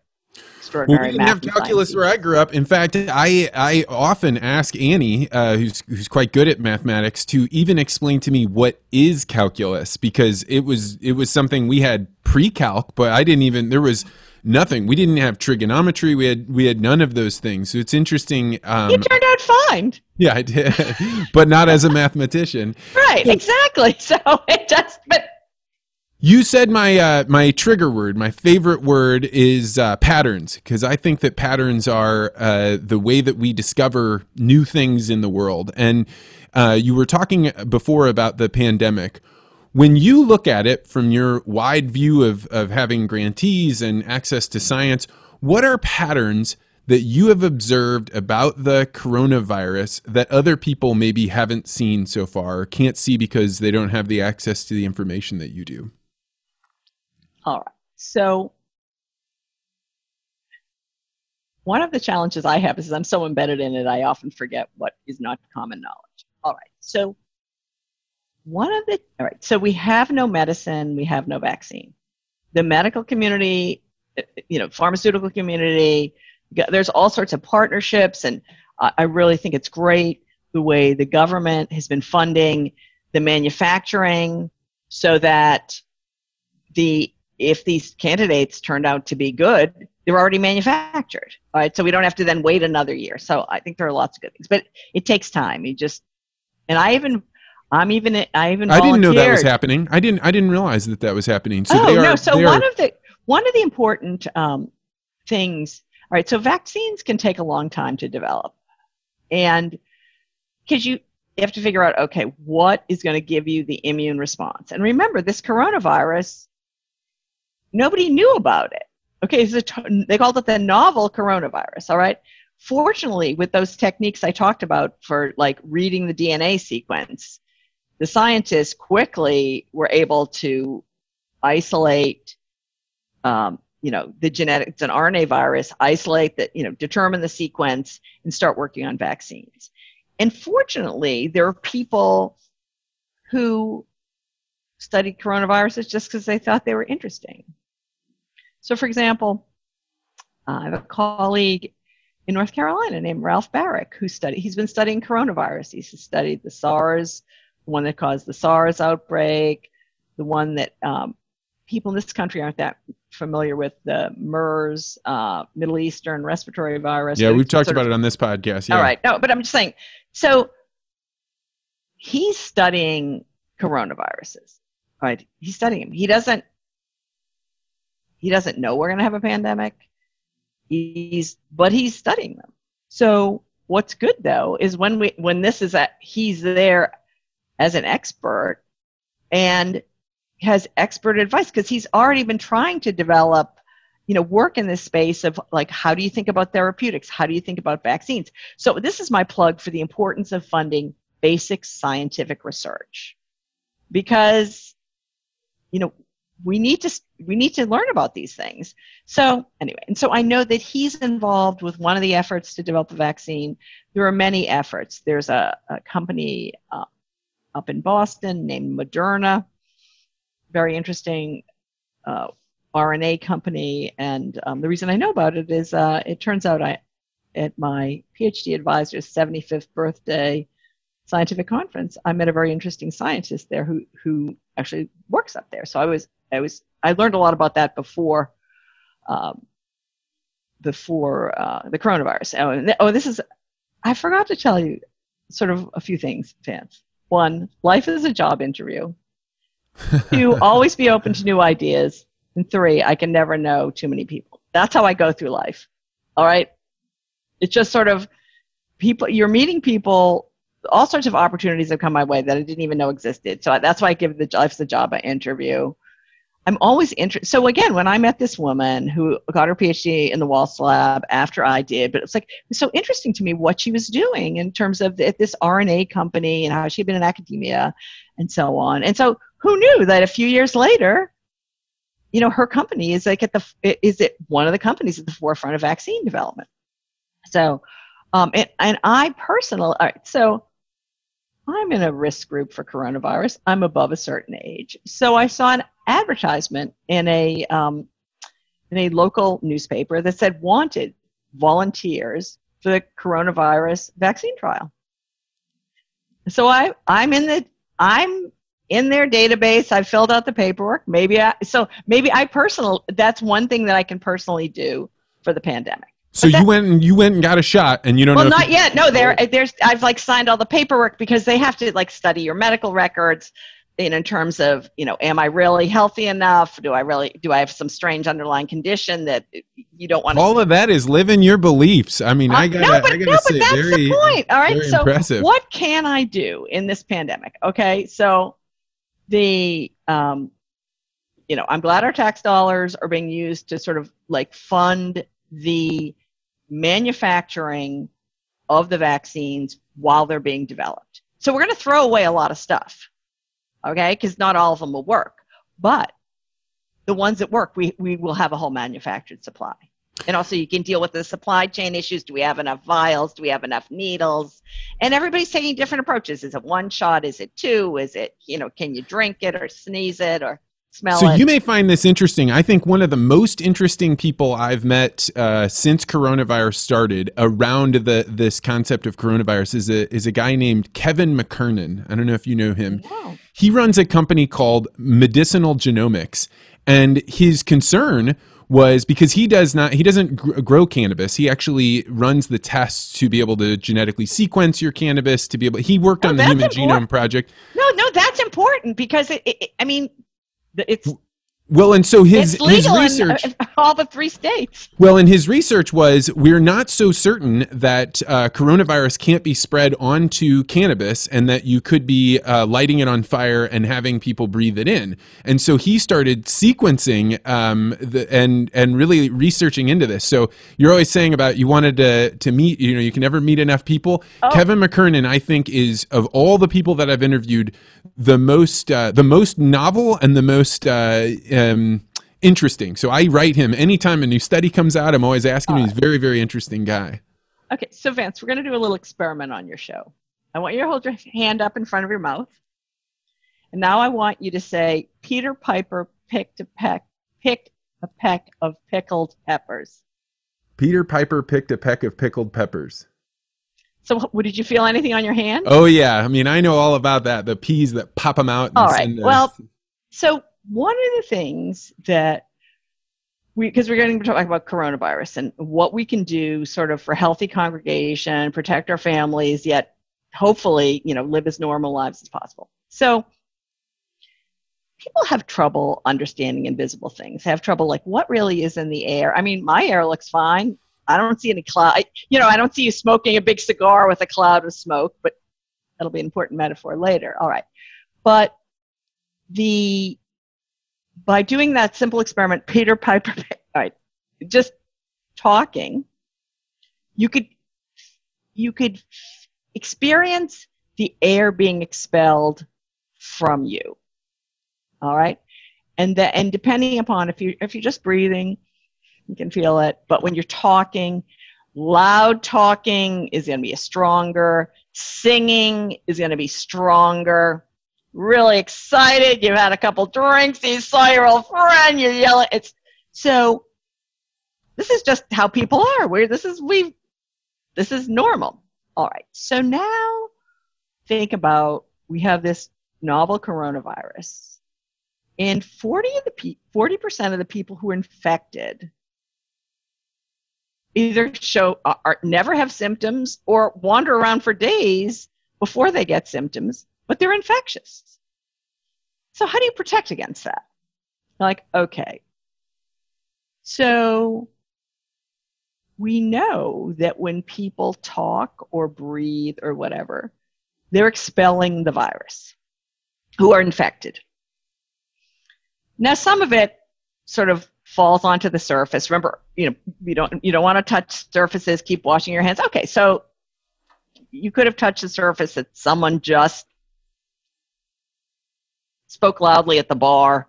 extraordinary. Well, we didn't have calculus where I grew up. In fact, I I often ask Annie, uh, who's who's quite good at mathematics, to even explain to me what is calculus because it was it was something we had pre-calc, but I didn't even there was nothing. We didn't have trigonometry. We had we had none of those things. So it's interesting. Um, you turned out fine. Yeah, I did, but not as a mathematician. Right, exactly. So it just, but you said my uh, my trigger word, my favorite word is uh, patterns, because I think that patterns are uh, the way that we discover new things in the world. And uh, you were talking before about the pandemic. When you look at it from your wide view of, of having grantees and access to science, what are patterns that you have observed about the coronavirus that other people maybe haven't seen so far or can't see because they don't have the access to the information that you do? All right. So one of the challenges I have is I'm so embedded in it, I often forget what is not common knowledge. All right. So one of the all right. So we have no medicine. We have no vaccine. The medical community, uh, you know, pharmaceutical community. There's all sorts of partnerships, and I really think it's great the way the government has been funding the manufacturing so that the if these candidates turned out to be good, they're already manufactured, right? So we don't have to then wait another year. So I think there are lots of good things, but it takes time. You just, and I even, I'm even, I even. I didn't know that was happening. I didn't, I didn't realize that that was happening. So oh are, no! So one are, of the one of the important um, things. All right, so vaccines can take a long time to develop, and because you you have to figure out okay what is going to give you the immune response and remember this coronavirus nobody knew about it. Okay, so they called it the novel coronavirus, all right? Fortunately, with those techniques I talked about for like reading the DNA sequence, the scientists quickly were able to isolate, um, you know, the genetic, it's an RNA virus, isolate that, you know, determine the sequence and start working on vaccines. And fortunately, there are people who studied coronaviruses just because they thought they were interesting. So, for example, I have a colleague in North Carolina named Ralph Baric who studied, he's been studying coronavirus. He's studied the SARS, one that caused the SARS outbreak, the one that um, people in this country aren't that familiar with, the MERS, uh, Middle Eastern respiratory virus. Yeah, we've talked about of, it on this podcast. Yeah. All right. No, but I'm just saying, so he's studying coronaviruses, right? He's studying them. He doesn't he doesn't know we're going to have a pandemic. He's but he's studying them. So what's good though is when we when this is at he's there as an expert and has expert advice because he's already been trying to develop you know work in this space of like how do you think about therapeutics? How do you think about vaccines? So this is my plug for the importance of funding basic scientific research because you know we need to we need to learn about these things. So anyway and so i know that he's involved with one of the efforts to develop a vaccine. There are many efforts. There's a, a company uh, up in boston named moderna very interesting uh, RNA company. And um, the reason I know about it is uh, it turns out I, at my PhD advisor's 75th birthday scientific conference, I met a very interesting scientist there who, who actually works up there. So I was, I was, I learned a lot about that before, um, before uh, the coronavirus. Oh, oh, this is, I forgot to tell you sort of a few things, Vance. One, life is a job interview. Two, always be open to new ideas. And three, I can never know too many people. That's how I go through life. All right. It's just sort of people, you're meeting people, all sorts of opportunities have come my way that I didn't even know existed. So that's why I give the Life's a Job interview. I'm always interested. So again, when I met this woman who got her PhD in the Walsh Lab after I did, but it's like it's so interesting to me what she was doing in terms of the, this RNA company and how she'd been in academia and so on. And so who knew that a few years later, you know, her company is like at the is it one of the companies at the forefront of vaccine development. So, um, and, and I personally, so I'm in a risk group for coronavirus. I'm above a certain age, so I saw an advertisement in a um, in a local newspaper that said wanted volunteers for the coronavirus vaccine trial. So I I'm in the I'm in their database. I filled out the paperwork. Maybe I, so maybe I personal, that's one thing that I can personally do for the pandemic. So that, you went and you went and got a shot, and you don't. Well, not yet. No, there, there's. I've like signed all the paperwork because they have to like study your medical records, in, in terms of you know, am I really healthy enough? Do I really do I have some strange underlying condition that you don't want? All of that is living your beliefs. I mean, uh, I got. No, but, no, but that's very, the point. All right. So, impressive. what can I do in this pandemic? Okay, so the um, you know i'm glad our tax dollars are being used to sort of like fund the manufacturing of the vaccines while they're being developed so we're going to throw away a lot of stuff okay because not all of them will work but the ones that work we, we will have a whole manufactured supply and also, you can deal with the supply chain issues. Do we have enough vials? Do we have enough needles? And everybody's taking different approaches. Is it one shot? Is it two? Is it, you know, can you drink it or sneeze it or smell so it? You may find this interesting. I think one of the most interesting people I've met uh, since coronavirus started around the this concept of coronavirus is a is a guy named Kevin McKernan. I don't know if you know him. Wow. He runs a company called Medicinal Genomics, and his concern was because he does not he doesn't gr- grow cannabis he actually runs the tests to be able to genetically sequence your cannabis to be able he worked oh, on the human important. genome project no no that's important because it, it, i mean it's well, and so his his research in all the three states. Well, and his research was we're not so certain that uh, coronavirus can't be spread onto cannabis, and that you could be uh, lighting it on fire and having people breathe it in. And so he started sequencing um, the, and and really researching into this. So you're always saying about you wanted to to meet, you know, you can never meet enough people. Oh. Kevin McKernan, I think, is of all the people that I've interviewed, the most uh, the most novel and the most uh, um, interesting. So I write him anytime a new study comes out. I'm always asking him. He's very very interesting guy. Okay, so Vance, we're going to do a little experiment on your show. I want you to hold your hand up in front of your mouth, and now I want you to say Peter Piper picked a peck picked a peck of pickled peppers. Peter Piper picked a peck of pickled peppers. So, what, did you feel anything on your hand? Oh yeah, I mean I know all about that. The peas that pop them out. all right. Well, so one of the things that we because we're going to talk about coronavirus and what we can do sort of for healthy congregation, protect our families, yet hopefully you know live as normal lives as possible. So people have trouble understanding invisible things. Have trouble like what really is in the air. I mean, my air looks fine. I don't see any cloud. You know, I don't see you smoking a big cigar with a cloud of smoke, but that'll be an important metaphor later. All right. But the by doing that simple experiment, Peter Piper, right, just talking, you could you could experience the air being expelled from you. All right, and the, and depending upon if you if you're just breathing, you can feel it. But when you're talking, loud talking is going to be stronger. Singing is going to be stronger. Really excited. You've had a couple drinks. You saw your old friend. You're yelling. It's so. This is just how people are. Where this is we. This is normal. All right. So now, think about we have this novel coronavirus, and 40 of the pe- 40 percent of the people who are infected either show are, never have symptoms or wander around for days before they get symptoms, but they're infectious. So how do you protect against that? Like, okay. So we know that when people talk or breathe or whatever, they're expelling the virus who are infected. Now, some of it sort of falls onto the surface. Remember, you know, you don't you don't want to touch surfaces. Keep washing your hands. Okay, so you could have touched the surface that someone just spoke loudly at the bar.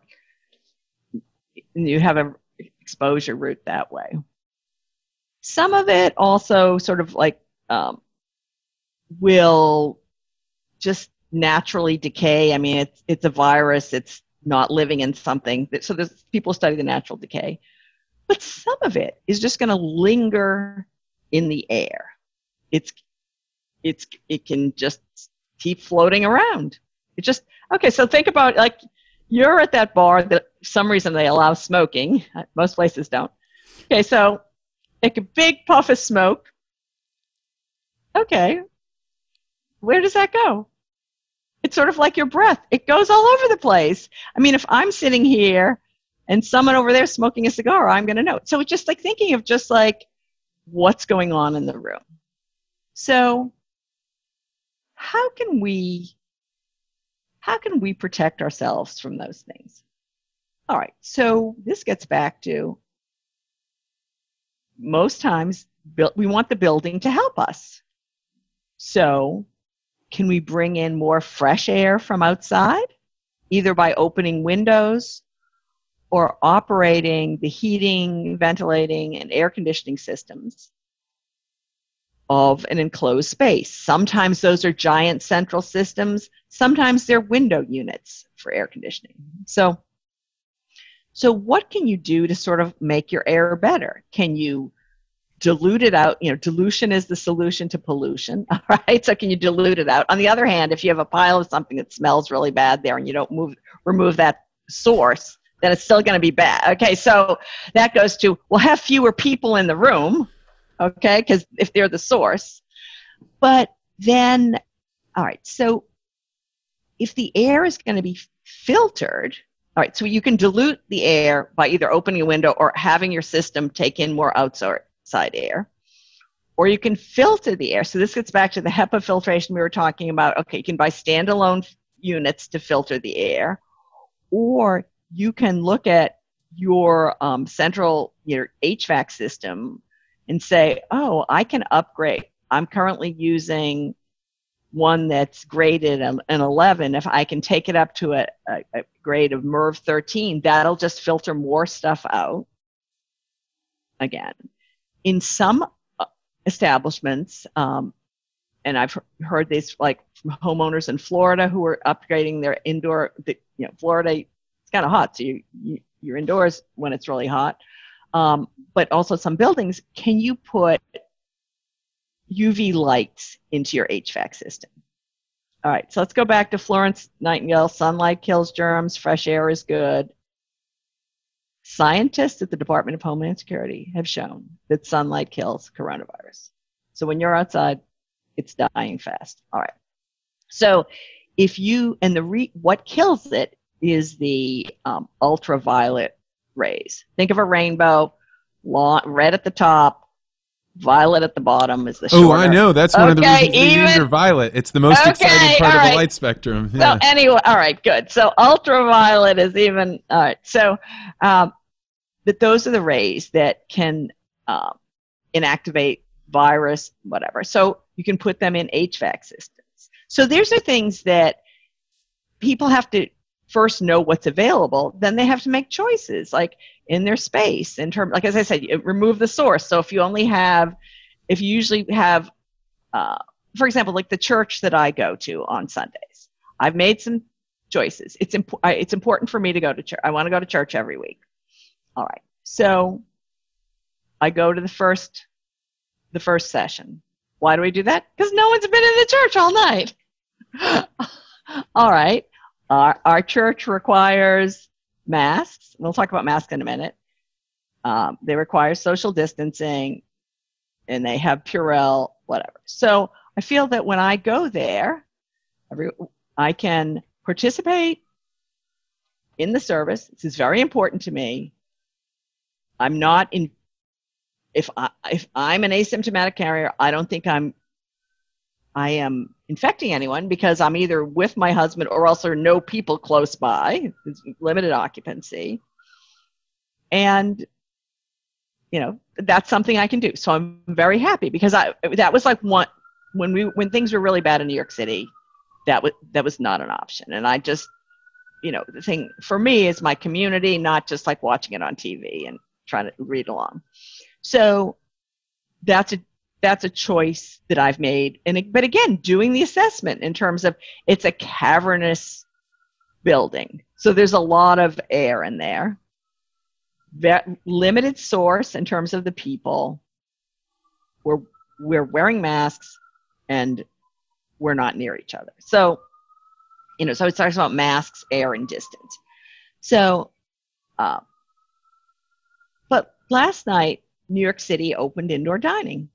You have an exposure route that way. Some of it also sort of like um, will just naturally decay. I mean, it's it's a virus. It's not living in something. That, so there's people study the natural decay, but some of it is just going to linger in the air. It's it's it can just keep floating around. It just okay. So think about like you're at that bar that some reason they allow smoking. Most places don't. Okay, so like a big puff of smoke. Okay, where does that go? It's sort of like your breath. It goes all over the place. I mean, if I'm sitting here and someone over there smoking a cigar, I'm going to know. So it's just like thinking of just like what's going on in the room. So how can we how can we protect ourselves from those things? All right. So this gets back to most times we want the building to help us. So can we bring in more fresh air from outside, either by opening windows or operating the heating, ventilating, and air conditioning systems of an enclosed space? Sometimes those are giant central systems, sometimes they're window units for air conditioning. So, so what can you do to sort of make your air better? Can you dilute it out you know dilution is the solution to pollution all right so can you dilute it out on the other hand if you have a pile of something that smells really bad there and you don't move remove that source then it's still going to be bad okay so that goes to well have fewer people in the room okay because if they're the source but then all right so if the air is going to be filtered all right so you can dilute the air by either opening a window or having your system take in more outside air. Or you can filter the air. So this gets back to the HEPA filtration we were talking about. Okay, you can buy standalone units to filter the air, or you can look at your um, central your HVAC system and say, oh, I can upgrade. I'm currently using one that's graded an, 11. If I can take it up to a, a, a grade of MERV 13, that'll just filter more stuff out again in some uh, establishments, um, and I've heard this like from homeowners in Florida who are upgrading their indoor. The, you know, Florida it's kind of hot, so you, you you're indoors when it's really hot. Um, but also some buildings, can you put UV lights into your HVAC system? All right, so let's go back to Florence Nightingale. Sunlight kills germs, fresh air is good. Scientists at the Department of Homeland Security have shown that sunlight kills coronavirus. So when you're outside, it's dying fast. All right. So if you, and the re, what kills it is the um, ultraviolet rays. Think of a rainbow, long, red at the top, Violet at the bottom is the Oh. I know. That's one of the Okay, reasons even- her Violet. It's the most Okay, exciting part all of the light spectrum. So anyway, all right, good. So ultraviolet is even all right. So um, that those are the rays that can um, inactivate virus, whatever. So you can put them in HVAC systems. So these are things that people have to first know what's available. Then they have to make choices, like in their space. In terms, like as I said, remove the source. So if you only have, if you usually have, uh, for example, like the church that I go to on Sundays, I've made some choices. It's imp- it's important for me to go to church. I want to go to church every week. All right. So I go to the first the first session. Why do we do that? Because no one's been in the church all night. all right. Our our church requires masks. We'll talk about masks in a minute. Um, they require social distancing, and they have Purell, whatever. So I feel that when I go there, every, I can participate in the service. This is very important to me. I'm not in. If I if I'm an asymptomatic carrier, I don't think I'm. I am infecting anyone because I'm either with my husband or else there are no people close by. It's limited occupancy, and you know that's something I can do. So I'm very happy because I that was like one when we when things were really bad in New York City, that was that was not an option, and I just you know the thing for me is my community, not just like watching it on TV and trying to read along. So that's a that's a choice that I've made, and but again, doing the assessment in terms of it's a cavernous building, so there's a lot of air in there. That limited source in terms of the people. We're we're wearing masks, and we're not near each other. So, you know, so it talks about masks, air, and distance. So, uh, but last night, New York City opened indoor dining.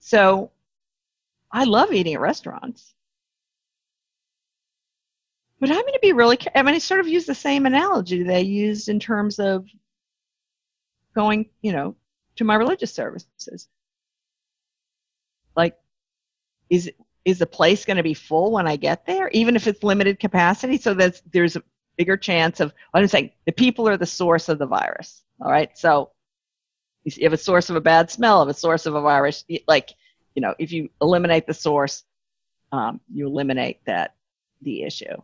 So, I love eating at restaurants. But I'm going to be really, I mean, I sort of use the same analogy they used in terms of going, you know, to my religious services. Like, is is the place going to be full when I get there, even if it's limited capacity? So that there's a bigger chance of. I'm saying the people are the source of the virus. All right, so you have a source of a bad smell, of a source of a virus, like you know, if you eliminate the source, um, you eliminate that the issue.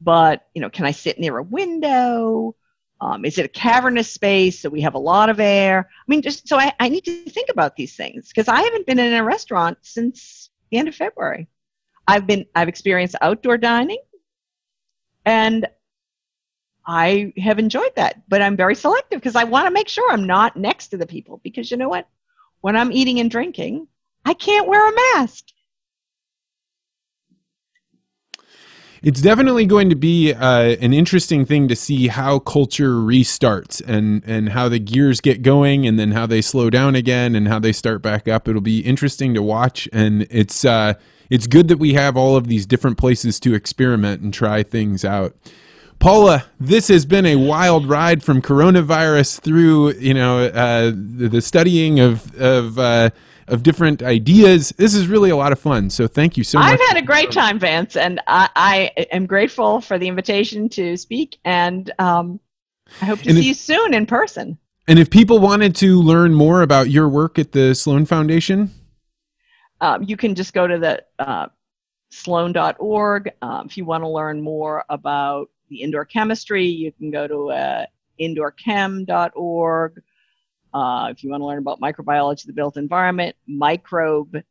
But you know, can I sit near a window? Um, is it a cavernous space so we have a lot of air? I mean, just so I, I need to think about these things because I haven't been in a restaurant since the end of February. I've been I've experienced outdoor dining, and I have enjoyed that. But I'm very selective because I want to make sure I'm not next to the people because you know what? When I'm eating and drinking, I can't wear a mask. It's definitely going to be uh, an interesting thing to see how culture restarts and and how the gears get going and then how they slow down again and how they start back up. It'll be interesting to watch, and it's uh, it's good that we have all of these different places to experiment and try things out. Paula, this has been a wild ride from coronavirus through you know uh, the, studying of of uh, of different ideas. This is really a lot of fun. So thank you so much. I've had a great time, Vance, and I, I am grateful for the invitation to speak. And um, I hope to And see if- you soon in person. And if people wanted to learn more about your work at the Sloan Foundation, Um, you can just go to the uh, sloan.org. Um, if you want to learn more about the indoor chemistry, you can go to uh, indoorchem.org. Uh, if you want to learn about microbiology of the built environment, microbe.net.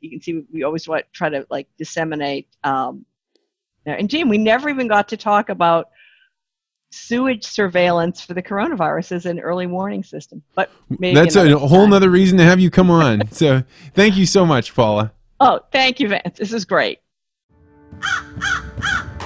You can see we, we always want, try to like disseminate. Um, and Jim, we never even got to talk about sewage surveillance for the coronavirus as an early warning system. But maybe that's a another whole time. nother reason to have you come on. so thank you so much, Paula. Oh, thank you, Vance. This is great. ah, ah.